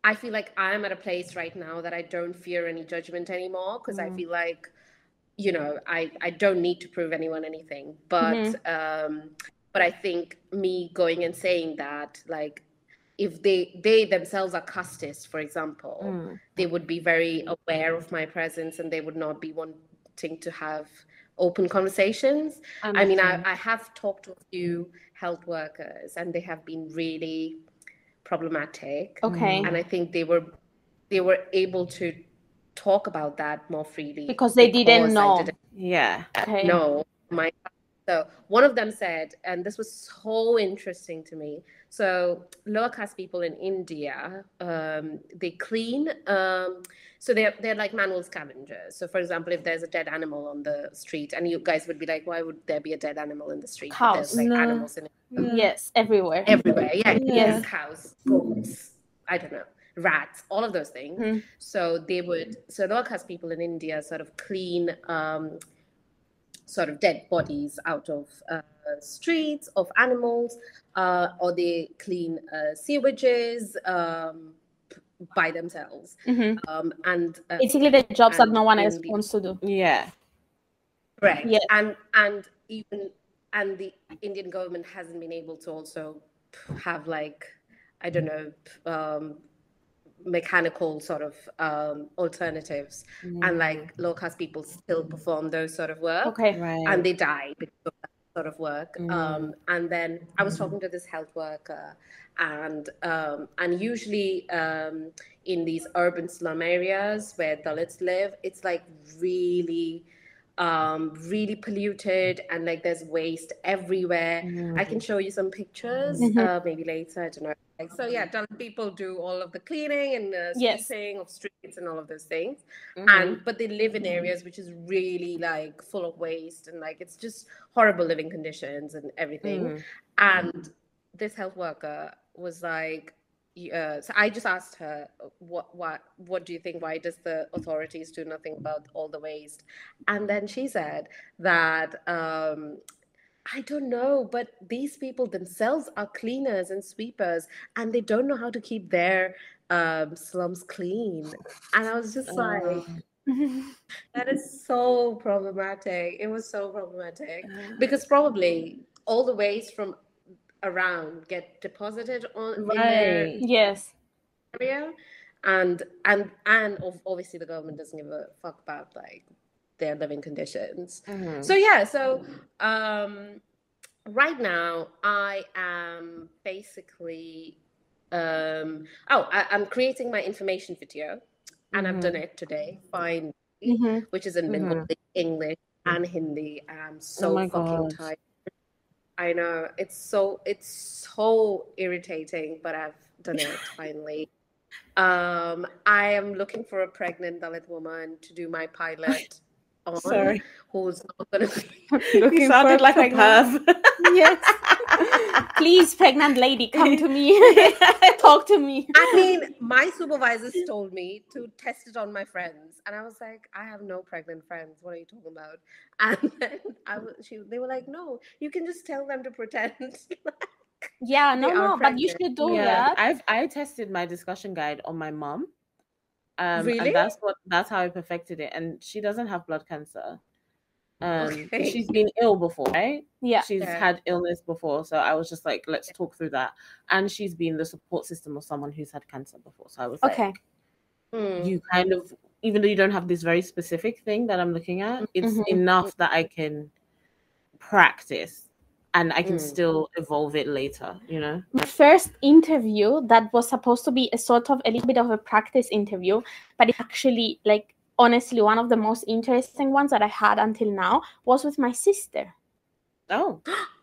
i feel like i'm at a place right now that i don't fear any judgment anymore because i Mm. feel like you know i i don't need to prove anyone anything but um but i think me going and saying that like if they they themselves are casteist for example Mm. they would be very aware of my presence and they would not be wanting to have open conversations I mean, I, I have talked to a few health workers and they have been really problematic. okay. And I think they were they were able to talk about that more freely Because they didn't know. didn't yeah. Okay. know my so one of them said, and this was so interesting to me. So lower caste people in India, um, they clean. Um, so they're they're like manual scavengers. So for example, if there's a dead animal on the street, and you guys would be like, why would there be a dead animal in the street? Cows. Like No. animals in it Yes, everywhere. everywhere. Yeah, Yeah. yes, cows, goats, I don't know, rats, all of those things. Mhm. So they would, so lower caste people in India sort of clean um, sort of dead bodies out of uh, streets of animals, uh, or they clean uh, sewages um, by themselves. Mhm. Um, and uh, Basically, the jobs that no one else the- wants to do. Yeah. Right. Yeah. And and even and the Indian government hasn't been able to also have like I don't know um, mechanical sort of um, alternatives, and like low caste people still perform those sort of work, Okay. Right. and they die because of that sort of work. Mm. Um, and then I was talking to this health worker, and um, and usually um, in these urban slum areas where Dalits live, it's like really um really polluted and like there's waste everywhere Mm. i can show you some pictures Mhm. uh maybe later i don't know so yeah Dalit people do all of the cleaning and uh, Yes. sweeping of streets and all of those things Mhm. and but they live in areas which is really like full of waste and like it's just horrible living conditions and everything Mm. and this health worker was like uh, so i just asked her what what what do you think why does the authorities do nothing about all the waste and then she said that um I don't know, but these people themselves are cleaners and sweepers, and they don't know how to keep their um, slums clean. And I was just like, Uh, <laughs> that is so problematic. It was so problematic because probably all the waste from around get deposited on right. yes. area, and and and obviously the government doesn't give a fuck about like their living conditions. Mhm. So yeah, so um, right now I am basically um, oh I, I'm creating my information video, and I've Mhm. done it today. Fine, Mhm. which is in Mhm. Bengali, English, and Hindi. And I'm so Oh fucking God. tired. I know it's so it's so irritating, but I've done it <laughs> finally. Um, I am looking for a pregnant Dalit woman to do my pilot on Sorry. who's not gonna be <laughs> Looking You sounded for like a pregnant- <laughs> perv. Yes. Please, pregnant lady, come to me. <laughs> Talk to me. I mean, my supervisors told me to test it on my friends, and I was like, I have no pregnant friends. What are you talking about? And then I was, she, they were like, No, you can just tell them to pretend. Yeah, no, They are no, but you should do yeah, that. I've I tested my discussion guide on my mom. Um, Really? and that's what that's how I perfected it. And she doesn't have blood cancer. Um, Okay. she's been ill before, right? Yeah. she's Yeah. had illness before, so I was just like, let's talk through that. And she's been the support system of someone who's had cancer before, so I was Okay. like, Mm. you kind of, even though you don't have this very specific thing that I'm looking at, it's Mhm. enough that I can practice and I can Mm. still evolve it later. You know? My first interview that was supposed to be a sort of a little bit of a practice interview, but it actually like honestly one of the most interesting ones that I had until now was with my sister. Oh, <gasps> <gasps>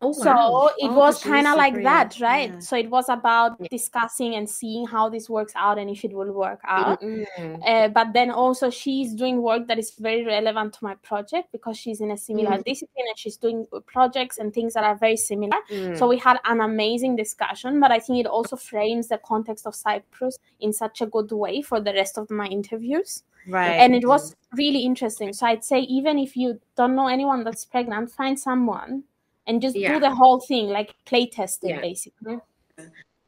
Oh, So wow. it Oh, was 'cause she was kind of like that, right? yeah. So it was about Yeah. discussing and seeing how this works out and if it will work out. Mm. Uh, but then also she's doing work that is very relevant to my project because she's in a similar Mm. discipline and she's doing projects and things that are very similar. Mm. So we had an amazing discussion, but I think it also frames the context of Cyprus in such a good way for the rest of my interviews. right. And it was really interesting. So I'd say even if you don't know anyone that's pregnant, find someone and just Yeah. do the whole thing, like play testing Yeah. basically.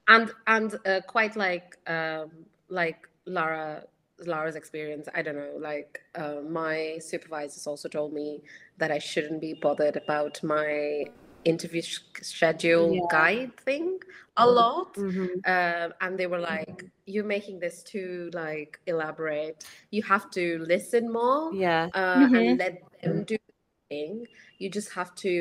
and and uh, quite like um like Lara Lara's experience. I don't know. Like uh, my supervisors also told me that I shouldn't be bothered about my interview sh- schedule Yeah. guide thing a lot. Mhm. Um, and they were like, "You're making this too like elaborate. You have to listen more Yeah. uh, Mhm. and let them do the thing. You just have to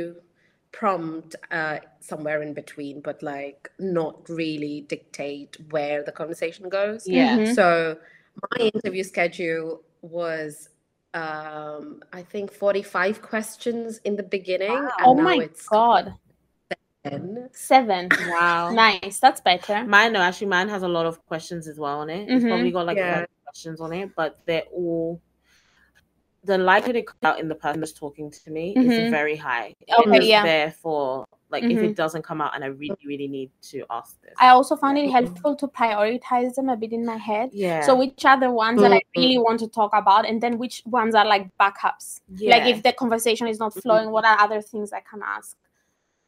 prompt uh, somewhere in between, but like not really dictate where the conversation goes. Yeah. Mhm. So my interview schedule was um I think 45 questions in the beginning and Oh now my it's god. 10. Seven. Wow. <laughs> nice. That's better. Mine, no, actually, mine has a lot of questions as well on it. It's Mhm. probably got like Yeah. questions on it, but they're all the likelihood it comes out in the person that's talking to me Mhm. is very high. Okay, yeah. there for like if Mhm. it doesn't come out and I really, really need to ask this. I also found it helpful to prioritize them a bit in my head. yeah. So which are the ones that I Mhm. really want to talk about, and then which ones are like backups. yeah. Like if the conversation is not flowing, what are other things I can ask?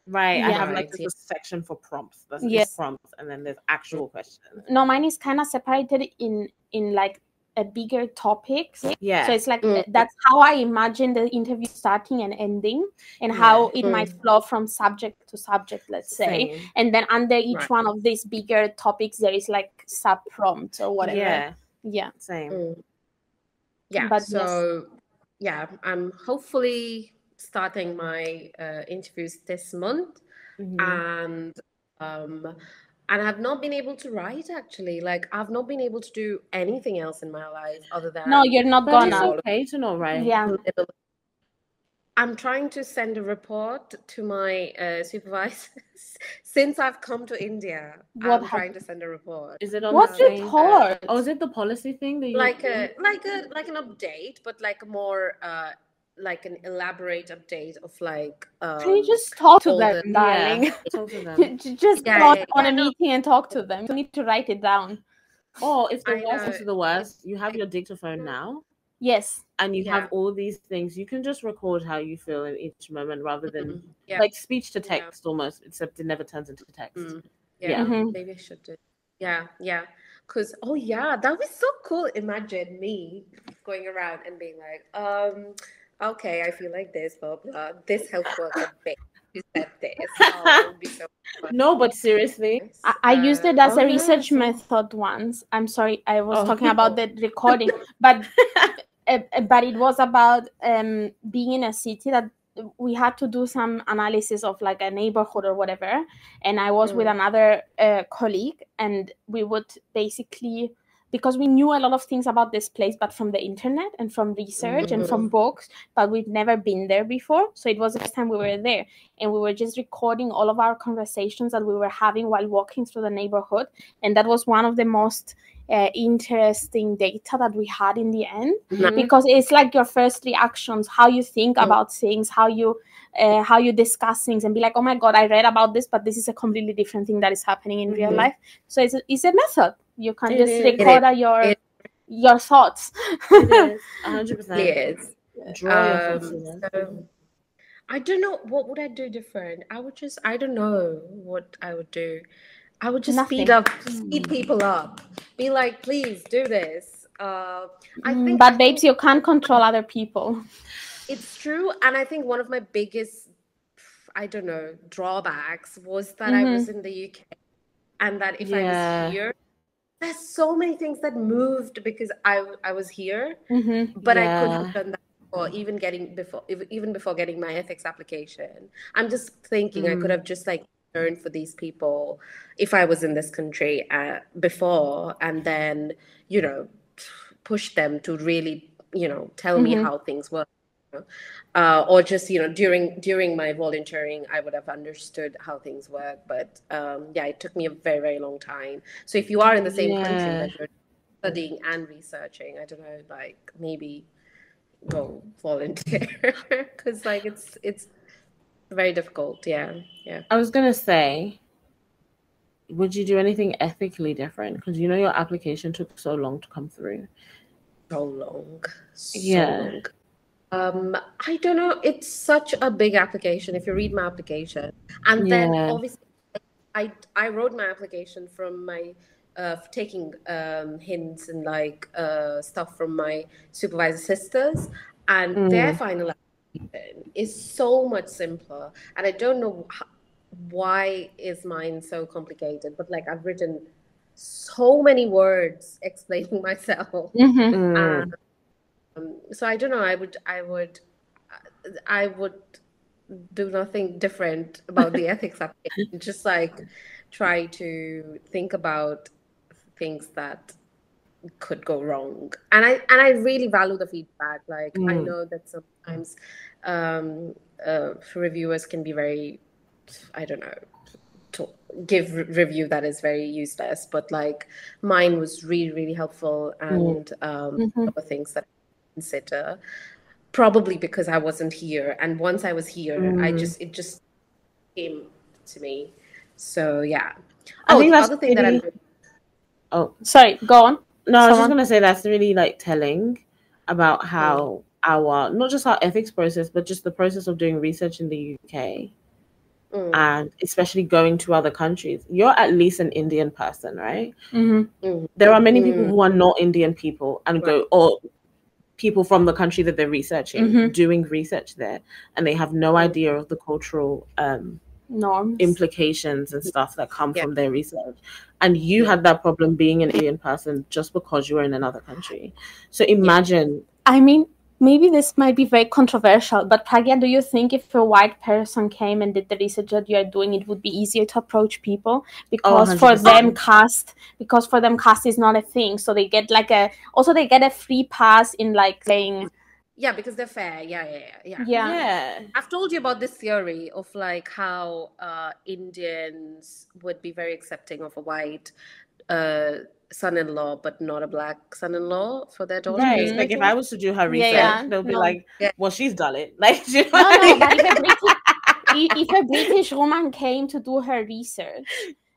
right, I have like this section for prompts. That's Yes. prompts, and then there's actual questions. No, mine is kind of separated in in like a bigger topics. Yeah. So it's like Mm. that's how I imagine the interview starting and ending, and how it Mm. might flow from subject to subject. Let's say. Same. And then under each Right. one of these bigger topics, there is like sub prompt or whatever. Yeah. Yeah. Same. Mm. Yeah. But yes. so yeah, I'm hopefully starting my uh, interviews this month. Mhm. and um and I've not been able to write actually. Like I've not been able to do anything else in my life other than No, you're not but it's gonna. okay to not write. Yeah. I'm trying to send a report to my uh, supervisors <laughs> since I've come to India. What I'm trying to send a report. Is it on What's the your same- Oh, is it the policy thing that you Like a like a like an update, but like more uh like an elaborate update of like um Can you just talk to all them, darling? <laughs> <laughs> Yeah, talk to them. Just Yeah, go on, yeah, on a yeah. meeting and talk to them. You need to write it down. oh it's the I worst know. comes to the worst, you have your dictaphone now Yes. and you Yeah. have all these things. You can just record how you feel in each moment rather than Mhm. Yeah. like speech to Yeah. text almost, except it never turns into text. Mm. Yeah. Yeah, Mhm. maybe I should do. Yeah, yeah. Cause oh yeah, that was so cool. Imagine me going around and being like, um, okay, I feel like this, blah blah. This health worker thing. You said this. <laughs> Oh, that would be so. No, but seriously, I, I used it Uh, as oh, a research so- method once. I'm sorry, I was Oh. talking about the recording, but uh, <laughs> uh, but it was about um, being in a city that we had to do some analysis of like a neighborhood or whatever, and I was with Mm. another uh, colleague, and we would basically because we knew a lot of things about this place, but from the internet and from research and from books, but we'd never been there before. So it was the first time we were there, and we were just recording all of our conversations that we were having while walking through the neighborhood, and that was one of the most uh, interesting data that we had in the end Mhm. because it's like your first reactions, how you think Mm. about things, how you uh, how you discuss things, and be like, oh my god, I read about this, but this is a completely different thing that is happening in real Mhm. life. So it's a, it's a method. You can It just is. record out your It- your thoughts. It is <laughs> hundred percent. Yes. Draw Um, so I don't know what would I do different. I would just I don't know what I would do. I would just speed up, speed people up. Be like, please do this. Uh, I Mm, think, but I babes, you can't control other people. it's true, and I think one of my biggest, I don't know, drawbacks was that I was in the UK, and that if I was here, there's so many things that moved because I I was here hmm but I could have done that before, even getting before, even before getting my ethics application. I'm just thinking I could Mm. have just like learned for these people if I was in this country uh, before, and then you know push them to really you know tell me Mhm. how things work. Uh, or just you know during during my volunteering i would have understood how things work but um, yeah it took me a very very long time so if you are in the same country that you're studying and researching i don't know like maybe go volunteer <laughs> because like it's it's very difficult yeah yeah I was gonna say, would you do anything ethically different? Because you know your application took so long to come through. so long so Yeah. long um i don't know it's such a big application if you read my application. And then obviously i i wrote my application from my uh taking um hints and like uh stuff from my supervisor sisters. And their Mm. final application is so much simpler. And i don't know how, why is mine so complicated but like i've written so many words <laughs> explaining myself. Hmm Mm. Um, so I don't know. I would, I would, I would do nothing different about the <laughs> ethics application. Just like try to think about things that could go wrong. And I and I really value the feedback. Like I Mm. know that sometimes um, uh, reviewers can be very, I don't know, to give re- review that is very useless. But like mine was really really helpful and um, Mhm. other things that I consider. Probably because I wasn't here, and once I was here, I Mm. just it just came to me. So yeah. I Oh, think the that's other thing that I'm really- Oh Sorry, go on. no, I was just gonna say that's really like telling about how our not just our ethics process, but just the process of doing research in the UK Mm, and especially going to other countries. You're at least an Indian person, right? hmm mm, There are many people Mm. who are not Indian people and go or people from the country that they're researching Mhm. doing research there and they have no idea of the cultural um Norms. implications and stuff that come Yeah. from their research. And you Yeah. had that problem being an Indian person just because you were in another country. So imagine I mean, maybe this might be very controversial, but Pragya, do you think if a white person came and did the research that you are doing, it would be easier to approach people? Because for them, caste, because for them, caste is not a thing. So they get like a, also they get a free pass in like playing, yeah, because they're fair. Yeah, yeah, yeah, yeah. yeah. yeah. I've told you about this theory of like how uh, Indians would be very accepting of a white uh, son-in-law, but not a black son-in-law for their daughter. Right. Like if I was to do her research, yeah. they'll be No. like, Well, she's done it. <laughs> Like do you know No, what I no, mean? but if a British, <laughs> i- if a British woman came to do her research,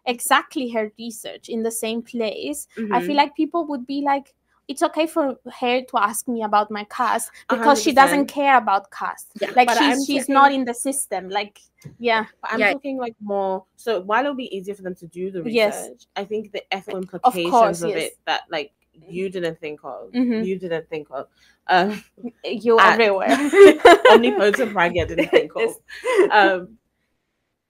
exactly her research in the same place, I Mhm. feel like people would be like, it's okay for her to ask me about my caste A because she doesn't care about caste. Yeah, like but she's I'm she's talking- not in the system. Like yeah, I'm Yeah. talking like more. So while it'll be easier for them to do the research, Yes. I think the ethical implications course, of yes. it that like you didn't think of, Mhm. you didn't think of, um, you Ah. everywhere. <laughs> omnipotent Pragya didn't <laughs> think of, um,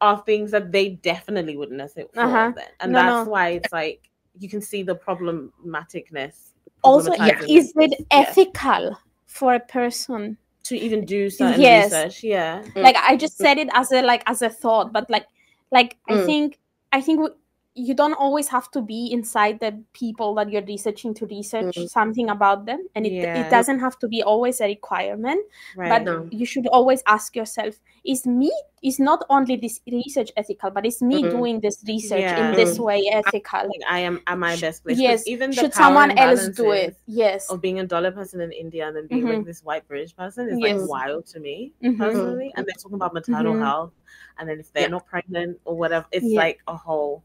are things that they definitely wouldn't have thought Uh-huh. of then, and No, that's no. why it's like you can see the problematicness. Also, problematizing is it this, yeah, ethical for a person? to even do certain Yes. research? Yeah. Like I just said it as a like as a thought, but like like I Mm. think I think we, you don't always have to be inside the people that you're researching to research Mm. something about them and it, Yeah. it doesn't have to be always a requirement Right. but No. you should always ask yourself is me is not only this research ethical but is me Mhm. doing this research Yeah. in this Mhm. way ethical like I am am I best placed? 'Cause yes Even the should someone else do it yes Of being a Dalit person in India and then being like this white British person is Yes. like wild to me Mhm. personally. And they're talking about maternal Mhm. health, and then if they're Yeah. not pregnant or whatever, it's Yeah. like a whole.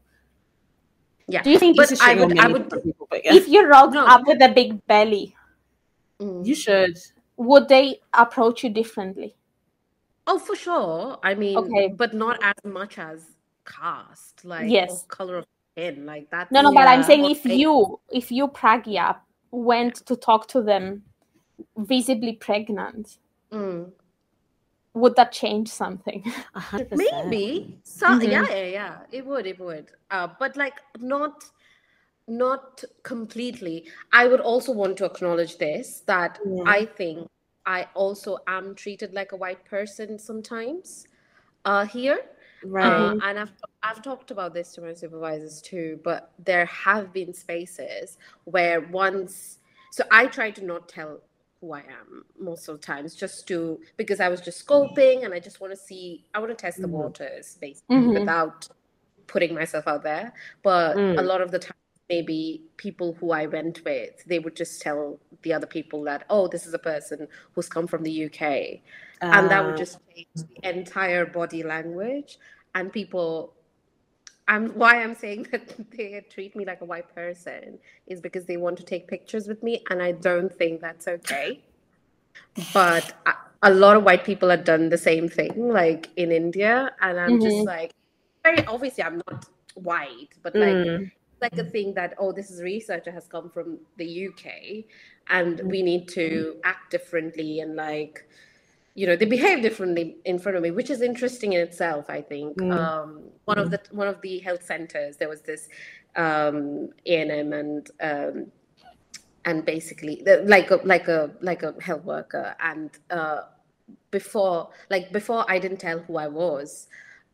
Yeah. do you think But It's a I shit would- I would- different people, but yeah, if you rocked No. up with a big belly Mm. you should. would they approach you differently Oh, for sure. I mean, Okay. but not as much as caste, like Yes. or color of skin, like that. No, no, but I'm saying if Or- you, if you Pragya went to talk to them visibly pregnant, Mm. Would that change something? <laughs> Hundred percent. Maybe. So Mhm. yeah, yeah, yeah. It would, it would. Uh, but like not not completely. I would also want to acknowledge this that Yeah. I think I also am treated like a white person sometimes uh here. Right. Uh, and I've I've talked about this to my supervisors too, but there have been spaces where once so I try to not tell who I am most of the times just to because I was just scoping and I just want to see I want to test the Mhm. waters basically Mhm. without putting myself out there. But Mm. a lot of the time maybe people who I went with, they would just tell the other people that, oh, this is a person who's come from the UK and that would Uh, just change the entire body language and people i'm why i'm saying <laughs> that they treat me like a white person is because they want to take pictures with me and i don't think that's okay. But a, a lot of white people have done the same thing like in india and i'm just Mhm. like very obviously i'm not white but like mm, like a thing that oh this is researcher has come from the uk and we need to act differently and like you know they behave differently in front of me which is interesting in itself i think. Mm. um one of the one of the health centers there was this um ANM and um and basically like a like a like a health worker. And uh before like before i didn't tell who i was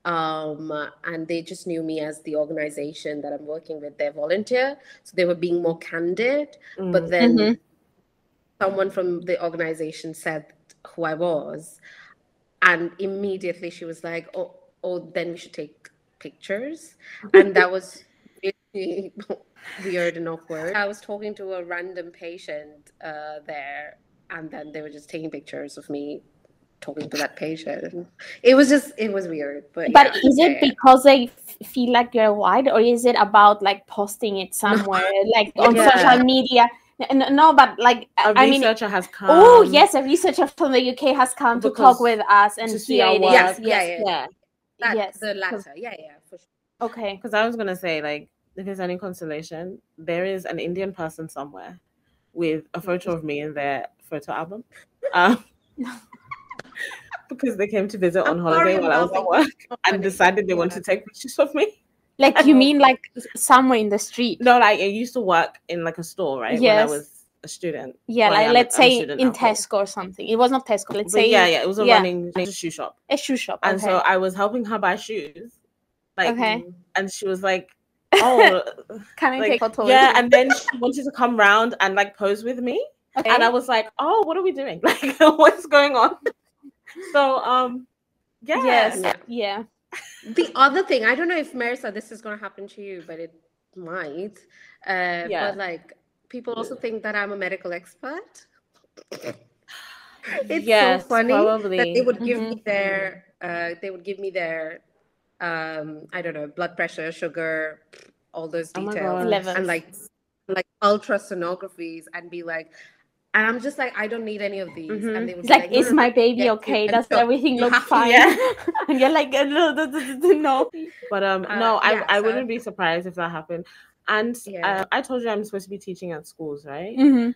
um and they just knew me as the organization that i'm working with. Their volunteer so they were being more candid. But mm, then Mhm. someone from the organization said who i was and immediately she was like oh oh then we should take pictures and that was really <laughs> weird and awkward i was talking to a random patient uh, there and then they were just taking pictures of me talking to that patient it was just it was weird but But yeah, is it yeah, yeah. because they f- feel like you're white, or is it about like posting it somewhere, like on Yeah. social media? N- n- No, but like a I mean, researcher has come. oh yes, a researcher from the UK has come to talk with us and to see our it work. is. Yes, yeah, Yes, yeah. yeah. That- yes. the latter yeah yeah for sure Okay. Because I was gonna say, like, if there's any consolation, there is an Indian person somewhere with a photo of me in their photo album. <laughs> Um, <laughs> because they came to visit on I'm holiday while I was at work <laughs> and decided they want to take pictures of me. Like you mean like somewhere in the street? No, like I used to work in like a store, right? When I was a student. Yeah, Well, like let's a say in Tesco or something. It was not Tesco. Let's But say yeah, yeah, it was a yeah. running a shoe shop. a shoe shop. And okay. so I was helping her buy shoes. Like Okay. and she was like, <laughs> Oh Can I like, take photo? yeah, and then she wanted to come round and like pose with me. okay. And I was like, Oh, what are we doing? <laughs> Like what's going on? So um yeah. yes, Yeah. The other thing, I don't know if Marissa, this is going to happen to you, but it might. Uh, Yeah. But like, people also think that I'm a medical expert. <laughs> it's Yes, so funny that they would give Mm-hmm. me their, uh, they would give me their, um, I don't know, blood pressure, sugar, all those Oh details, God. And like, like ultrasonographies, and be like, and I'm just like, I don't need any of these, Mhm. and they would It's be like, is no, no, my baby yeah, okay? you- Does you- everything look fine? Yeah. <laughs> and you're like, no, no, no, no, no. But um Uh, no, I, yeah, I so- wouldn't be surprised if that happened. And Yeah. uh, I told you I'm supposed to be teaching at schools, right? Mhm.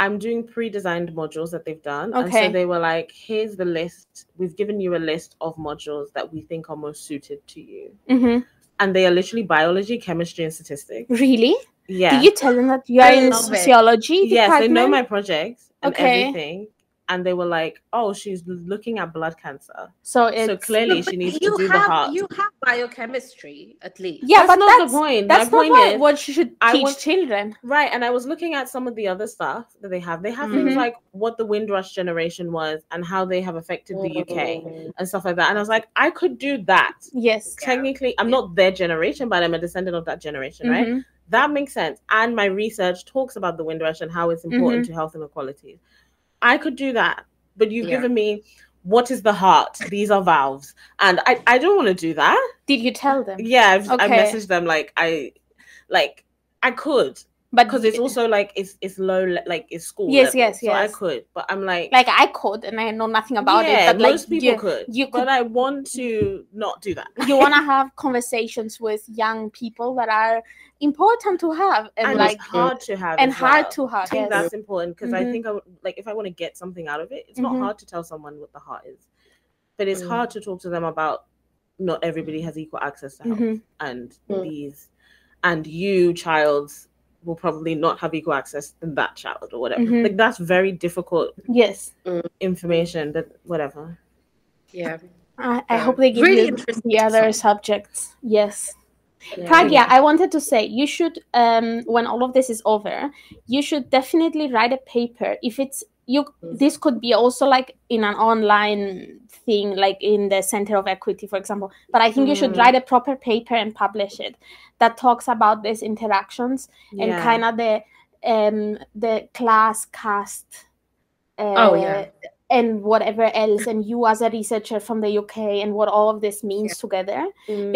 I'm doing pre-designed modules that they've done. And so they were like, here's the list. We've given you a list of modules that we think are most suited to you. Mhm. And they are literally biology, chemistry, and statistics. Really? Yeah. Did you tell them that you are I in sociology yes, they know my projects and Okay. everything. And they were like, "Oh, she's looking at blood cancer." So it's so clearly, she needs you to do have, the heart. You have biochemistry at least. yeah, that's but not that's the point. That's My not point what, is, what you should I teach want- children. Right, and I was looking at some of the other stuff that they have. They have things Mhm. like what the Windrush generation was and how they have affected the UK Mm. and stuff like that. And I was like, I could do that. Yes. Yeah. Technically, I'm not their generation, but I'm a descendant of that generation, right? Mhm. That makes sense. And my research talks about the Windrush and how it's important to health inequalities. I could do that, but you've Yeah. given me what is the heart? These are valves, and I I don't want to do that. Did you tell them? Yeah, I've, I Okay. messaged them like I like I could But because it's also like it's it's low like it's school Yes, level, yes, so I could but I'm like like I could, and I know nothing about yeah, it. But most like people you, could you but could- I want to not do that you want to <laughs> have conversations with young people that are important to have, and, and like hard to have and hard well. to have. I think yes. that's important because I Mhm. think I would like if I want to get something out of it it's Mhm. not hard to tell someone what the heart is but it's Mm. hard to talk to them about not everybody has equal access to health Mhm. and Mm. these and you child will probably not have equal access than that child or whatever Mhm. like that's very difficult Yes. information that whatever Yeah. I, I Yeah. hope they give Really you interesting the other stuff. subjects. Yes. Yeah. Pragya, I wanted to say you should um when all of this is over, you should definitely write a paper. If it's you Mm. this could be also like in an online thing, like in the Center of Equity, for example. But I think you should Mm. write a proper paper and publish it that talks about these interactions and Yeah. kind of the um the class caste uh, Oh, yeah. And whatever else and you as a researcher from the uk and what all of this means together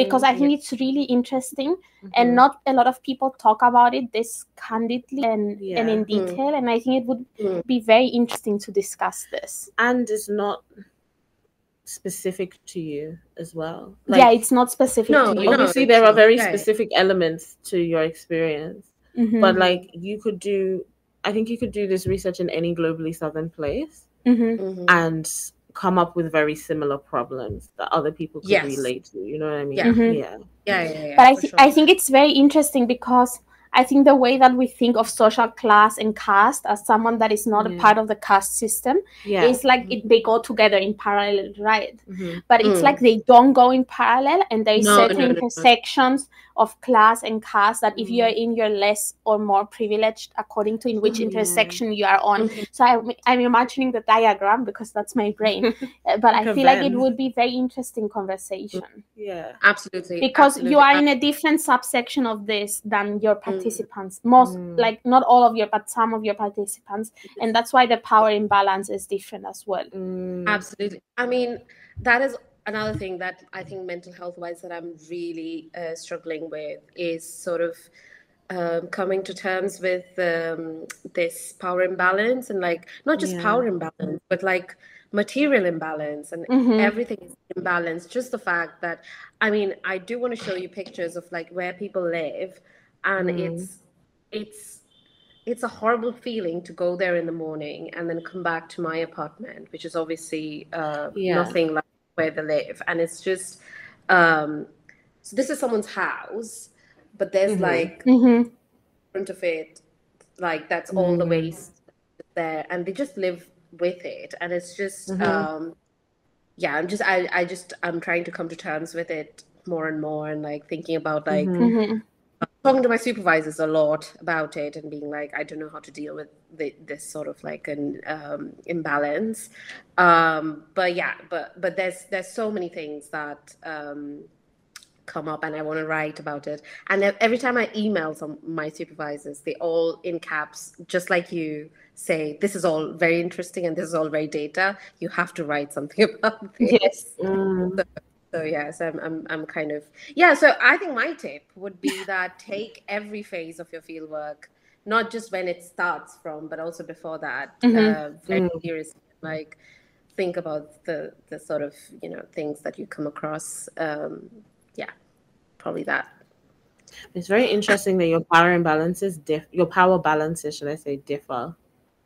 because i Mm, think it's really interesting mhm. and not a lot of people talk about it this candidly and, and Yeah. in Mm. detail and i think it would Mm. be very interesting to discuss this and it's not specific to you as well yeah it's not specific No, to you you obviously it's there are very okay. specific elements to your experience Mhm. but like you could do i think you could do this research in any globally southern place Mhm. Mhm. and come up with very similar problems that other people could Yes. relate to you know what i mean Yeah. Mhm. yeah Yeah, yeah, yeah. but I, th- sure. I think it's very interesting because I think the way that we think of social class and caste as someone that is not Yeah. a part of the caste system yeah is like it, they go together in parallel, right? Mhm. But it's Mm. like they don't go in parallel, and there is No, certain no, no, no. intersections of class and caste that if Mm. you're in, you're less or more privileged according to in which Yeah. intersection you are on. Mhm. So I, I'm imagining the diagram because that's my brain, <laughs> Uh, but I Like a feel like it would be very interesting conversation yeah absolutely because absolutely. you are in a different subsection of this than your participants most Mm. like not all of your but some of your participants and that's why the power imbalance is different as well Mm, Absolutely. I mean, that is another thing that I think mental health wise that I'm really uh, struggling with is sort of um, coming to terms with um, this power imbalance and like not just Yeah. power imbalance, but like material imbalance and Mhm. everything is imbalanced. Just the fact that, I mean, I do want to show you pictures of like where people live, and Mm. it's it's it's a horrible feeling to go there in the morning and then come back to my apartment, which is obviously uh, Yeah. nothing like where they live, and it's just um, so this is someone's house, but there's Mhm. like Mhm. front of it, like that's all the Mm. waste there, and they just live with it, and it's just Mhm. um, yeah, I'm just I I just I'm trying to come to terms with it more and more, and like thinking about like Mhm. Mhm. Talking to my supervisors a lot about it and being like i don't know how to deal with the, this sort of like an um, imbalance. Um, but yeah but but there's there's so many things that um, come up and i want to write about it. And every time i email some my supervisors they all in caps just like you say this is all very interesting and this is all very data. You have to write something <laughs> about this. Yes. Mm, so yes, I'm, I'm I'm kind of yeah. So I think my tip would be <laughs> that take every phase of your fieldwork, not just when it starts from, but also before that, Mhm. uh, very Mm. seriously. Like think about the the sort of you know things that you come across. Um, yeah, probably that. it's very interesting that your power imbalances diff your power balances should i say differ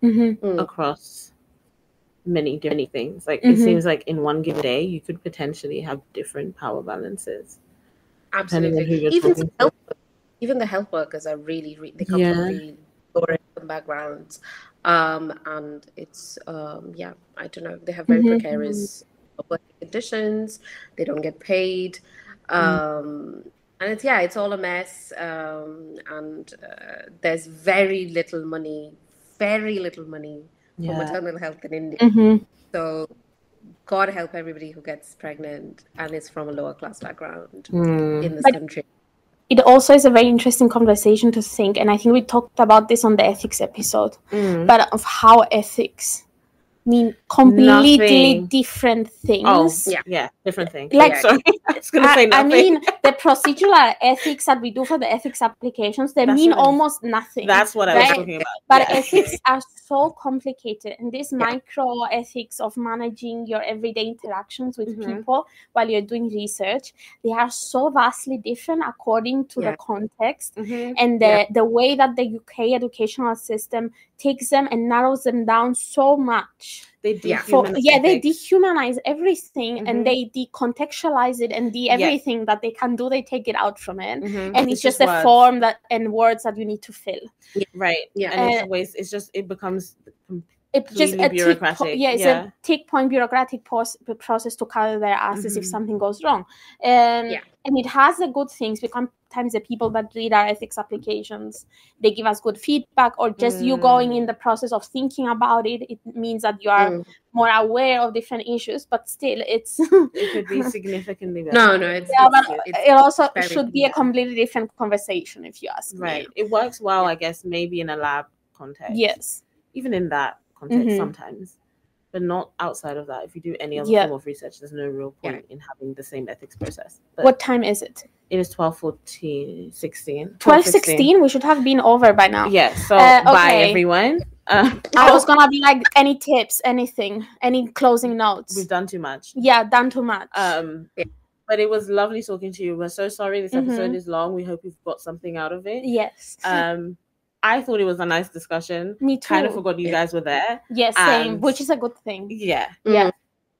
Mhm. Mm. across many many things like Mhm. it seems like in one given day you could potentially have different power balances depending on who Absolutely. Even the health, even the health workers are really, re they come Yeah. from really lower different backgrounds. Um, and it's um, yeah, I don't know. They have very Mhm. precarious working conditions. They don't get paid. Mm. Um, and it's yeah, it's all a mess. Um, and uh, there's very little money, very little money for maternal health in India. Mhm. So God help everybody who gets pregnant and is from a lower class background Mm. in this But- country. It also is a very interesting conversation to think, and I think we talked about this on the ethics episode, Mm. but of how ethics mean completely Nothing. different things. Oh, Yeah. yeah, different thing. Like- sorry, I was <laughs> gonna say I, I mean, the procedural ethics that we do for the ethics applications, they That's mean I- almost nothing. That's what I was talking about. But yeah. ethics are so complicated, and this micro ethics of managing your everyday interactions with Mhm. people while you're doing research, they are so vastly different according to Yeah. the context Mhm. and the, Yeah. the way that the UK educational system takes them and narrows them down so much. They Yeah. For yeah, they dehumanize everything Mhm. and they decontextualize it and the everything that they can do, they take it out from it. Mhm. And it's, just, a form that and words that you need to fill. right? Yeah. and it's Uh, a waste. It's just it becomes It's just Completely a tick po- bureaucratic, yeah, it's yeah. a tick point bureaucratic pos- process to cover their asses if Mhm. something goes wrong. Um, Yeah. And it has the good things because sometimes the people that read our ethics applications, they give us good feedback or just you going Mm. in the process of thinking about it, it means that you are Mm. more aware of different issues, but still it's it could be <laughs> significantly better. No, no, it's, Yeah, it's, but it's it also should be a completely different conversation if you ask right. me. It works well, I guess, maybe in a lab context. Yes. even in that context Mhm. sometimes, but not outside of that. If you do any other Yeah. form of research, there's no real Yeah. point in having the same ethics process. But What time is it? it is 12, 14, 16. 12, 16? We should have been over by now. Yeah, so Uh, bye everyone. Uh, I was <laughs> gonna be like, any tips, anything, any closing notes? we've done too much. Yeah, done too much. Um, Yeah. but it was lovely talking to you. We're so sorry this episode Mhm. is long. We hope you've got something out of it. yes. Um, I thought it was a nice discussion. Me too. Kind of forgot you Yeah. guys were there. Yes, same, and- which is a good thing. Yeah. Yeah.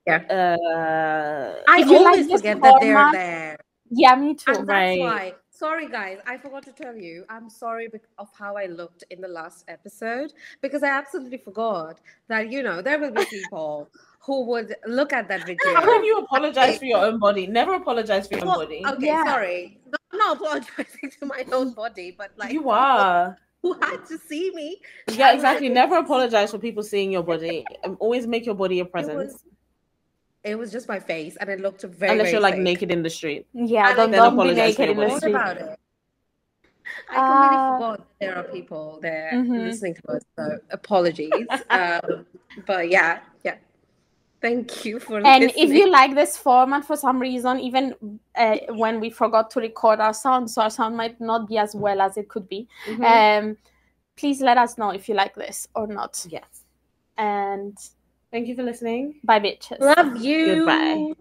Uh, I If like always this forget that they're format- there. Yeah, me too. And that's Right. why. Sorry, guys. I forgot to tell you. I'm sorry bec- of how I looked in the last episode because I absolutely forgot that you know there will be people <laughs> who would look at that video. How can you apologize for your own body? Never apologize for your own body. okay, Yeah. sorry. No, I'm not <laughs> apologizing to my own body, but like you are. <laughs> who had to see me. Yeah, exactly. Never <laughs> apologize for people seeing your body. Um, Always make your body a It presence. was, it was just my face, and it looked very. Unless very you're like fake. naked in the street. Yeah, And don't, then don't be apologize for naked in the street. about it? I completely Uh, forgot that there are people there Mhm. listening to us. So apologies. <laughs> um, but yeah, yeah. Thank you for listening. And if you like this format for some reason, even uh, when we forgot to record our sound, so our sound might not be as well as it could be, Mm-hmm. um, please let us know if you like this or not. Yes. And Thank you for listening. bye, bitches. love you. Goodbye.